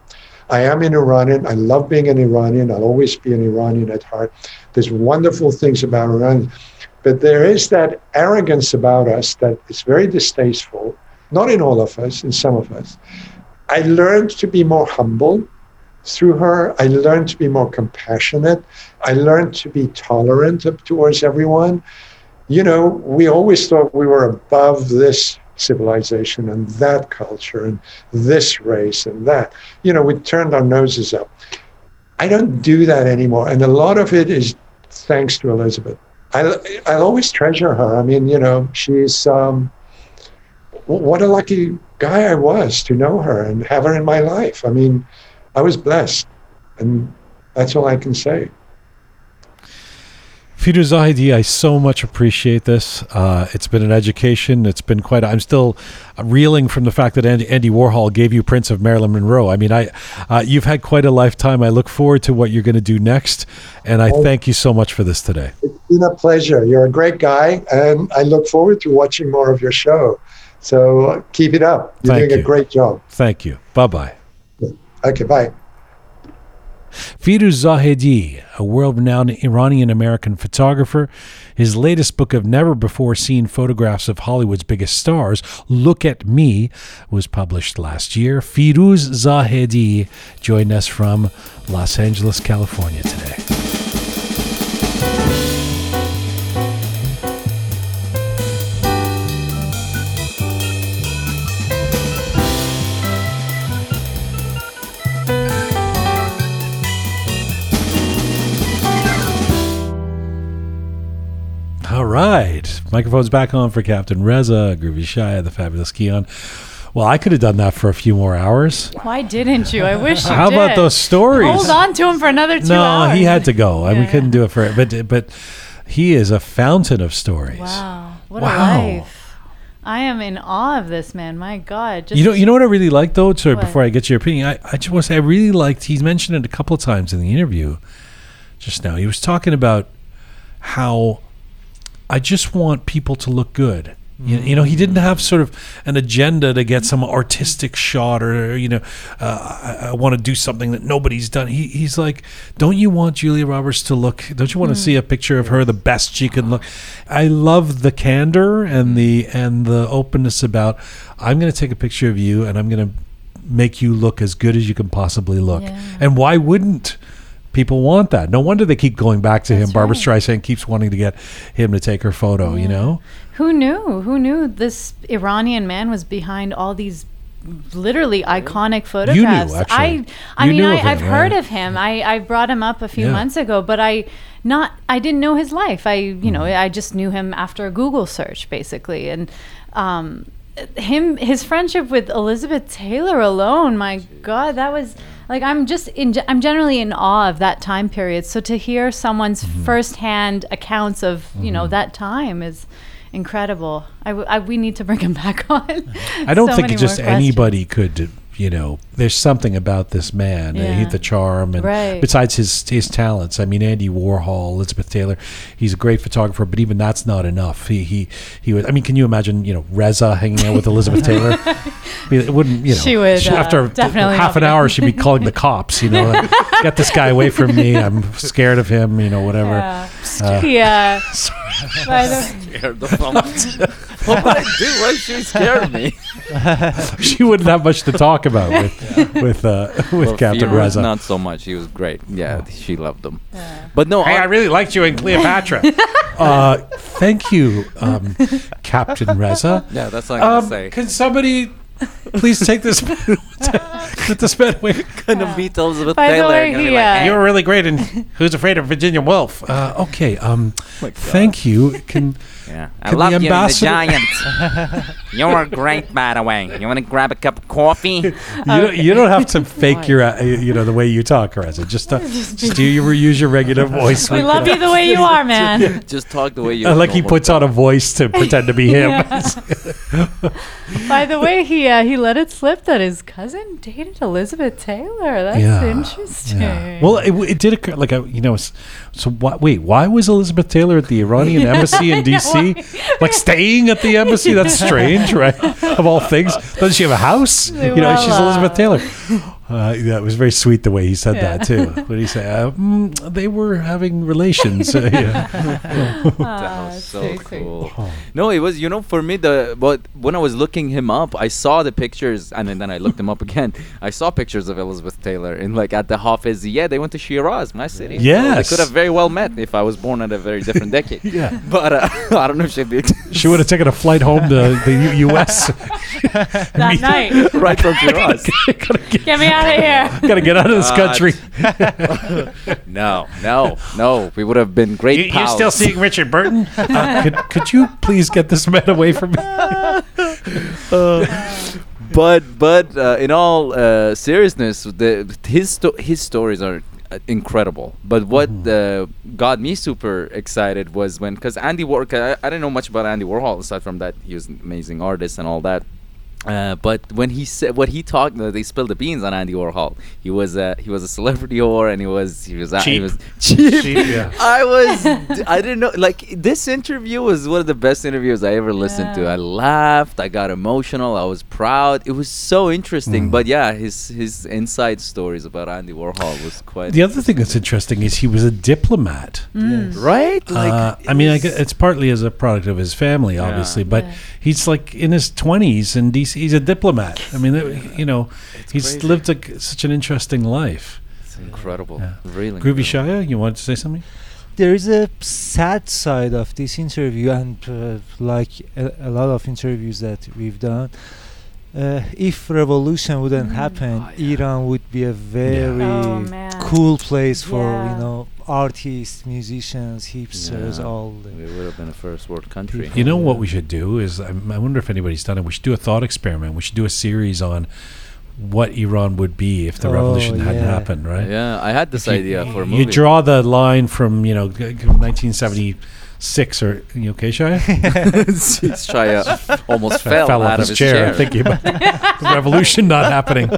Speaker 5: I am an Iranian. I love being an Iranian. I'll always be an Iranian at heart. There's wonderful things about Iran, but there is that arrogance about us that is very distasteful. Not in all of us, in some of us. I learned to be more humble through her. I learned to be more compassionate. I learned to be tolerant towards everyone. You know, we always thought we were above this civilization and that culture and this race and that. You know, we turned our noses up. I don't do that anymore. And a lot of it is thanks to Elizabeth. I, I'll always treasure her. I mean, you know, she's, um, what a lucky guy I was to know her and have her in my life. I mean, I was blessed. And that's all I can say.
Speaker 1: Peter Zahedi, I so much appreciate this. Uh, it's been an education. It's been quite. I'm still reeling from the fact that Andy, Andy Warhol gave you prints of Marilyn Monroe. I mean, I uh, you've had quite a lifetime. I look forward to what you're going to do next, and I thank you so much for this today.
Speaker 5: It's been a pleasure. You're a great guy, and I look forward to watching more of your show. So keep it up. You're
Speaker 1: Thank
Speaker 5: doing
Speaker 1: you.
Speaker 5: a great job.
Speaker 1: Thank you. Bye bye.
Speaker 5: Okay, bye.
Speaker 1: Firuz Zahedi, a world renowned Iranian American photographer. His latest book of never before seen photographs of Hollywood's biggest stars, Look at Me, was published last year. Firuz Zahedi joined us from Los Angeles, California today. Right. Microphone's back on for Captain Reza, Groovy Shaya, the fabulous Keon. Well, I could have done that for a few more hours.
Speaker 2: Why didn't you? I wish you
Speaker 1: How
Speaker 2: did.
Speaker 1: about those stories?
Speaker 2: Hold on to him for another two
Speaker 1: no,
Speaker 2: hours.
Speaker 1: he had to go. and we
Speaker 2: Yeah.
Speaker 1: couldn't do it for it. but but he is a fountain of stories.
Speaker 2: Wow, what
Speaker 1: Wow.
Speaker 2: a life! I am in awe of this man. My God, just
Speaker 1: You know, you know what I really liked though. Sorry,
Speaker 2: What?
Speaker 1: before I get your opinion, I, I just want to say I really liked. He's mentioned it a couple of times in the interview just now. He was talking about how I just want people to look good. You, you know, he didn't mm. have sort of an agenda to get some artistic shot or, you know, uh, I, I want to do something that nobody's done. He, he's like, don't you want Julia Roberts to look, don't you want to mm. see a picture of her the best she can look? I love the candor and mm. the, and the openness about, I'm going to take a picture of you and I'm going to make you look as good as you can possibly look.
Speaker 2: Yeah.
Speaker 1: And why wouldn't people want that? No wonder they keep going back to him.
Speaker 2: That's
Speaker 1: Barbra
Speaker 2: right.
Speaker 1: Streisand keeps wanting to get him to take her photo, you know?
Speaker 2: Who knew? Who knew this Iranian man was behind all these literally iconic photographs?
Speaker 1: actually.
Speaker 2: I I
Speaker 1: You
Speaker 2: mean
Speaker 1: knew
Speaker 2: I,
Speaker 1: of him,
Speaker 2: I've heard
Speaker 1: right?
Speaker 2: of him. I, I brought him up a few
Speaker 1: Yeah.
Speaker 2: months ago, but I not I didn't know his life. I you know
Speaker 1: Mm-hmm.
Speaker 2: I just knew him after a Google search basically and um him his friendship with Elizabeth Taylor alone, my God, that was like I'm just in I'm generally in awe of that time period. So to hear someone's
Speaker 1: Mm-hmm.
Speaker 2: firsthand accounts of you know that time is incredible. I, w- I- we need to bring him back on.
Speaker 1: I don't
Speaker 2: So
Speaker 1: think just
Speaker 2: questions.
Speaker 1: anybody could, you know. There's something about this man, uh, he, the charm, and
Speaker 2: Right.
Speaker 1: besides his his talents. I mean, Andy Warhol, Elizabeth Taylor, he's a great photographer, but even that's not enough. He he he was. I mean, can you imagine, you know, Reza hanging out with Elizabeth Taylor? I mean, it wouldn't, you know.
Speaker 2: She would, uh,
Speaker 1: after
Speaker 2: definitely
Speaker 1: half an hour, she'd be calling the cops. You know, like, get this guy away from me. I'm scared of him. You know, whatever.
Speaker 2: Yeah.
Speaker 1: Uh,
Speaker 2: yeah. The-
Speaker 3: Scared the fuck. what would I do? Why is she scared of me?
Speaker 1: she wouldn't have much to talk about with with uh, with
Speaker 3: Well,
Speaker 1: Captain
Speaker 3: Firuz,
Speaker 1: Reza.
Speaker 3: Not so much. He was great. Yeah, she loved him. But no,
Speaker 1: Hey, I
Speaker 3: on-
Speaker 1: really liked you in Cleopatra. uh, thank you, um, Captain Reza.
Speaker 3: yeah, that's what I'm gonna
Speaker 1: Um,
Speaker 3: say.
Speaker 1: can somebody please take this get this man away?
Speaker 3: Gonna meet Elizabeth
Speaker 2: By the
Speaker 3: Taylor.
Speaker 2: way,
Speaker 3: and
Speaker 2: he,
Speaker 3: like,
Speaker 2: uh,
Speaker 3: "Hey,
Speaker 1: You were really great And Who's Afraid of Virginia Woolf. Uh, okay, um, thank you. Can
Speaker 3: Yeah, I love
Speaker 1: the
Speaker 3: you, the
Speaker 1: ambassador-
Speaker 3: giant. You're great, by the way. You want to grab a cup of coffee?
Speaker 1: you don't, you don't have to fake your uh, you know the way you talk, Reza. Just uh, just do you use your regular voice.
Speaker 2: we love you the way you are, man.
Speaker 3: Just talk the way you.
Speaker 1: Uh, like he puts on a voice to pretend to be him.
Speaker 2: By the way, he uh, he let it slip that his cousin dated Elizabeth Taylor. That's
Speaker 1: Yeah,
Speaker 2: interesting.
Speaker 1: Yeah. Well, it, it did occur. Like, I, you know, so what? Wait, why was Elizabeth Taylor at the Iranian embassy in D.C. like staying at the embassy? That's strange, right? Of all things, doesn't she have a house? You know, she's
Speaker 2: uh,
Speaker 1: Elizabeth Taylor. Uh, yeah, it was very sweet the way he said that too. What did he say? Uh, mm, they were having relations. Uh, yeah.
Speaker 3: That
Speaker 2: Ah,
Speaker 3: was so
Speaker 2: very sweet.
Speaker 3: cool. No, it was you know for me the but when I was looking him up, I saw the pictures and then, then I looked him up again. I saw pictures of Elizabeth Taylor in like at the Hafiz. Yeah, they went to Shiraz, my city. So
Speaker 1: Yes.
Speaker 3: they could have very well met if I was born at a very different decade.
Speaker 1: Yeah.
Speaker 3: but uh, I don't know if she did.
Speaker 1: She would have taken a flight home to the U- U.S.
Speaker 2: That night.
Speaker 3: right from Shiraz.
Speaker 1: gotta, get,
Speaker 2: Get me out of here.
Speaker 1: gotta get out of this country.
Speaker 3: no, no, no. We would have been great
Speaker 1: You, you
Speaker 3: pals.
Speaker 1: still seeing Richard Burton? Uh, could, could you please get this man away from me?
Speaker 3: but but uh, in all uh, seriousness, the his sto- his stories are uh, incredible. But what uh, got me super excited was when because Andy Warhol, I, I didn't know much about Andy Warhol aside from that he was an amazing artist and all that. Uh, but when he said what he talked, uh, they spilled the beans on Andy Warhol. He was uh, he was a celebrity whore, and he was he was uh, he
Speaker 1: Cheap.
Speaker 3: was cheap.
Speaker 1: Cheap, yeah.
Speaker 3: I was I didn't know like this interview was one of the best interviews I ever listened to. I laughed, I got emotional, I was proud. It was so interesting.
Speaker 1: Mm.
Speaker 3: But yeah, his his inside stories about Andy Warhol was quite
Speaker 1: The other thing that's interesting is he was a diplomat.
Speaker 3: right. Like
Speaker 1: uh, I mean, I gue- it's partly as a product of his family, obviously, but
Speaker 2: Yeah.
Speaker 1: he's like in his twenties in DC. He's a diplomat. I mean, it- you know, he's
Speaker 3: crazy.
Speaker 1: lived a, such an interesting life.
Speaker 3: it's incredible.
Speaker 1: Yeah.
Speaker 3: Really.
Speaker 1: Groovy
Speaker 3: incredible.
Speaker 1: Shaya, you wanted to say something?
Speaker 4: there is a sad side of this interview and uh, like a, a lot of interviews that we've done uh, if revolution wouldn't
Speaker 2: mm.
Speaker 4: happen,
Speaker 3: oh, yeah.
Speaker 4: Iran would be a very
Speaker 2: yeah. oh,
Speaker 4: cool place for
Speaker 2: yeah.
Speaker 4: you know artists, musicians, hipsters, all. The
Speaker 3: we would have been a first world country. People.
Speaker 1: You know what we should do is I, I wonder if anybody's done it. We should do a thought experiment. We should do a series on what Iran would be if the
Speaker 4: oh,
Speaker 1: revolution hadn't happened, right?
Speaker 3: Yeah, I had this idea for a movie.
Speaker 1: You draw the line from you know 1970 six or you okay Shaya?
Speaker 3: Shaya almost fell,
Speaker 1: fell
Speaker 3: out, of
Speaker 1: his chair, chair. thinking the revolution not happening.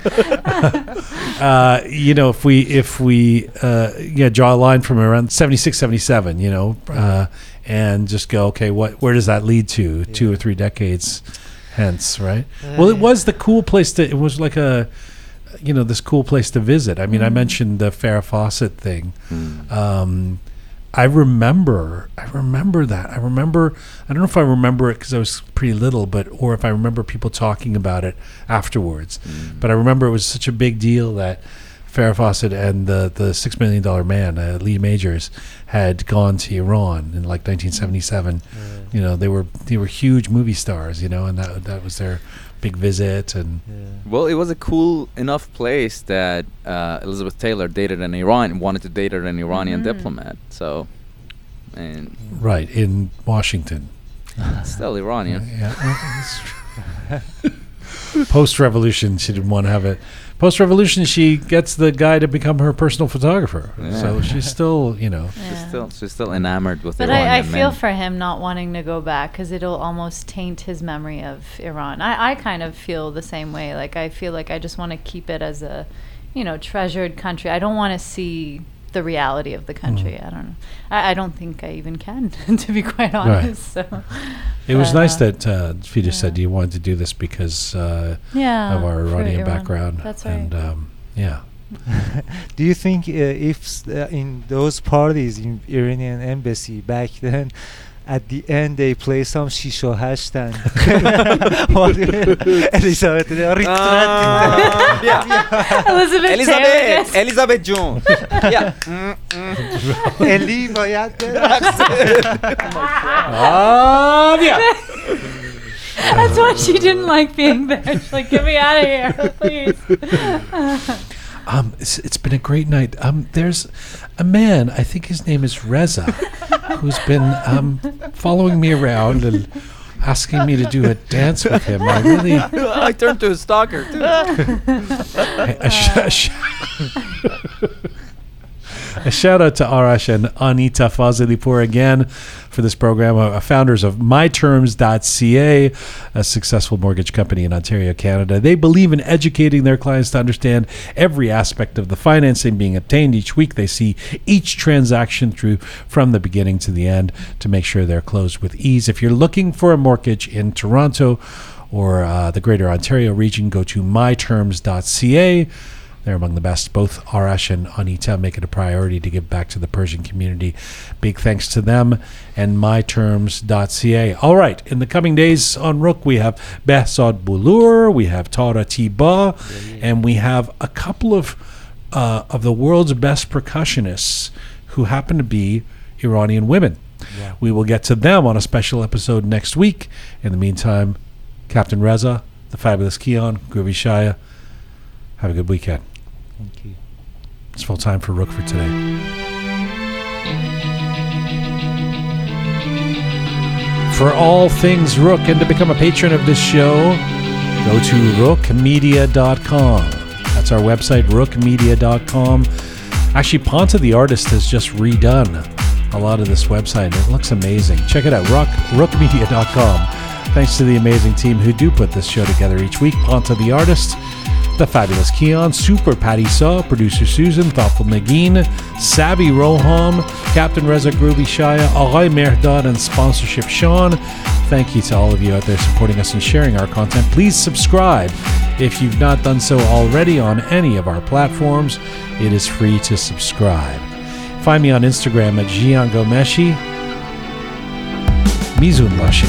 Speaker 1: Uh, you know if we if we uh, yeah draw a line from around 76 77 you know uh, and just go okay what where does that lead to? Yeah. two or three decades hence right? Mm. Well it was the cool place to it was like a you know this cool place to visit. I mean mm. i mentioned the farrah fawcett thing.
Speaker 3: Mm.
Speaker 1: um, I remember, I remember that. I remember. I don't know if I remember it because I was pretty little, but or if I remember people talking about it afterwards.
Speaker 3: Mm.
Speaker 1: But I remember it was such a big deal that Farrah Fawcett and the the Six Million Dollar Man, uh, Lee Majors, had gone to Iran in like 1977. You know, they were they were huge movie stars. You know, and that that was their big visit and. yeah.
Speaker 3: Well, it was a cool enough place that uh, Elizabeth Taylor dated an Iran wanted to date an Iranian
Speaker 2: Mm.
Speaker 3: diplomat. So, and
Speaker 1: Right in Washington.
Speaker 3: still Iranian.
Speaker 1: Yeah, well, that's true. Post revolution, she didn't want to have it. Post revolution, she gets the guy to become her personal photographer. So she's still, you know,
Speaker 3: She's still she's still enamored with
Speaker 2: But
Speaker 3: Iranian
Speaker 2: I, I feel for him not wanting to go back because it'll almost taint his memory of Iran. I, I kind of feel the same way. Like I feel like I just want to keep it as a, you know, treasured country. I don't want to see the reality of the country. I don't know. I, I don't think I even can, to be quite honest. So
Speaker 1: it was
Speaker 2: But,
Speaker 1: nice
Speaker 2: uh,
Speaker 1: that uh, Fida said you wanted to do this because uh,
Speaker 2: yeah,
Speaker 1: of our Iranian
Speaker 2: Iran.
Speaker 1: background.
Speaker 2: That's right.
Speaker 1: And um, yeah.
Speaker 4: Do you think uh, if uh, in those parties in Iranian embassy back then, at the end they play some shisho hashtag? Elizabeth,
Speaker 3: Ah, yeah.
Speaker 2: Elizabeth, Taylor
Speaker 3: Elizabeth,
Speaker 2: gets-
Speaker 3: Elizabeth June. yeah. Mm, mm.
Speaker 4: Eli باید برقصه.
Speaker 1: Ah, yeah.
Speaker 2: That's why she didn't like being there. She's like, get me out of here, please.
Speaker 1: Um, it's, it's been a great night. Um, there's a man, I think his name is Reza, who's been um, following me around and asking me to do a dance with him. I really,
Speaker 3: I turned to a stalker too.
Speaker 1: a, a sh- a sh- a shout out to Arash and Anita Fazilipur again for this program, uh, founders of MyTerms.ca, a successful mortgage company in Ontario, Canada. They believe in educating their clients to understand every aspect of the financing being obtained each week. They see each transaction through from the beginning to the end to make sure they're closed with ease. If you're looking for a mortgage in Toronto or uh, the Greater Ontario region, go to myterms.ca. They're among the best. Both Arash and Anita make it a priority to give back to the Persian community. Big thanks to them and myterms.ca. All right, in the coming days on Roqe, we have Behzad Bulur, we have Tara Tiba, and we have a couple of uh, of the world's best percussionists who happen to be Iranian women.
Speaker 4: Yeah.
Speaker 1: We will get to them on a special episode next week. In the meantime, Captain Reza, the fabulous Keon, Groovy Shaya, have a good weekend.
Speaker 4: Thank you.
Speaker 1: It's full time for Roqe for today. For all things Roqe and to become a patron of this show, go to roqemedia.com. That's our website, roqemedia.com. Actually, Ponta the artist has just redone a lot of this website. It looks amazing. Check it out, roqe, roqemedia.com. Thanks to the amazing team who do put this show together each week. Ponta the artist, the fabulous Keon, Super Patty Saw, producer Susan, Thoughtful Nagin, Savvy Roham, Captain Reza Groovy Shaya, Alay Mehrdad, and sponsorship Sean. Thank you to all of you out there supporting us and sharing our content. Please subscribe if you've not done so already on any of our platforms. It is free to subscribe. Find me on Instagram at Jian Ghomeshi. Mizun Bashi.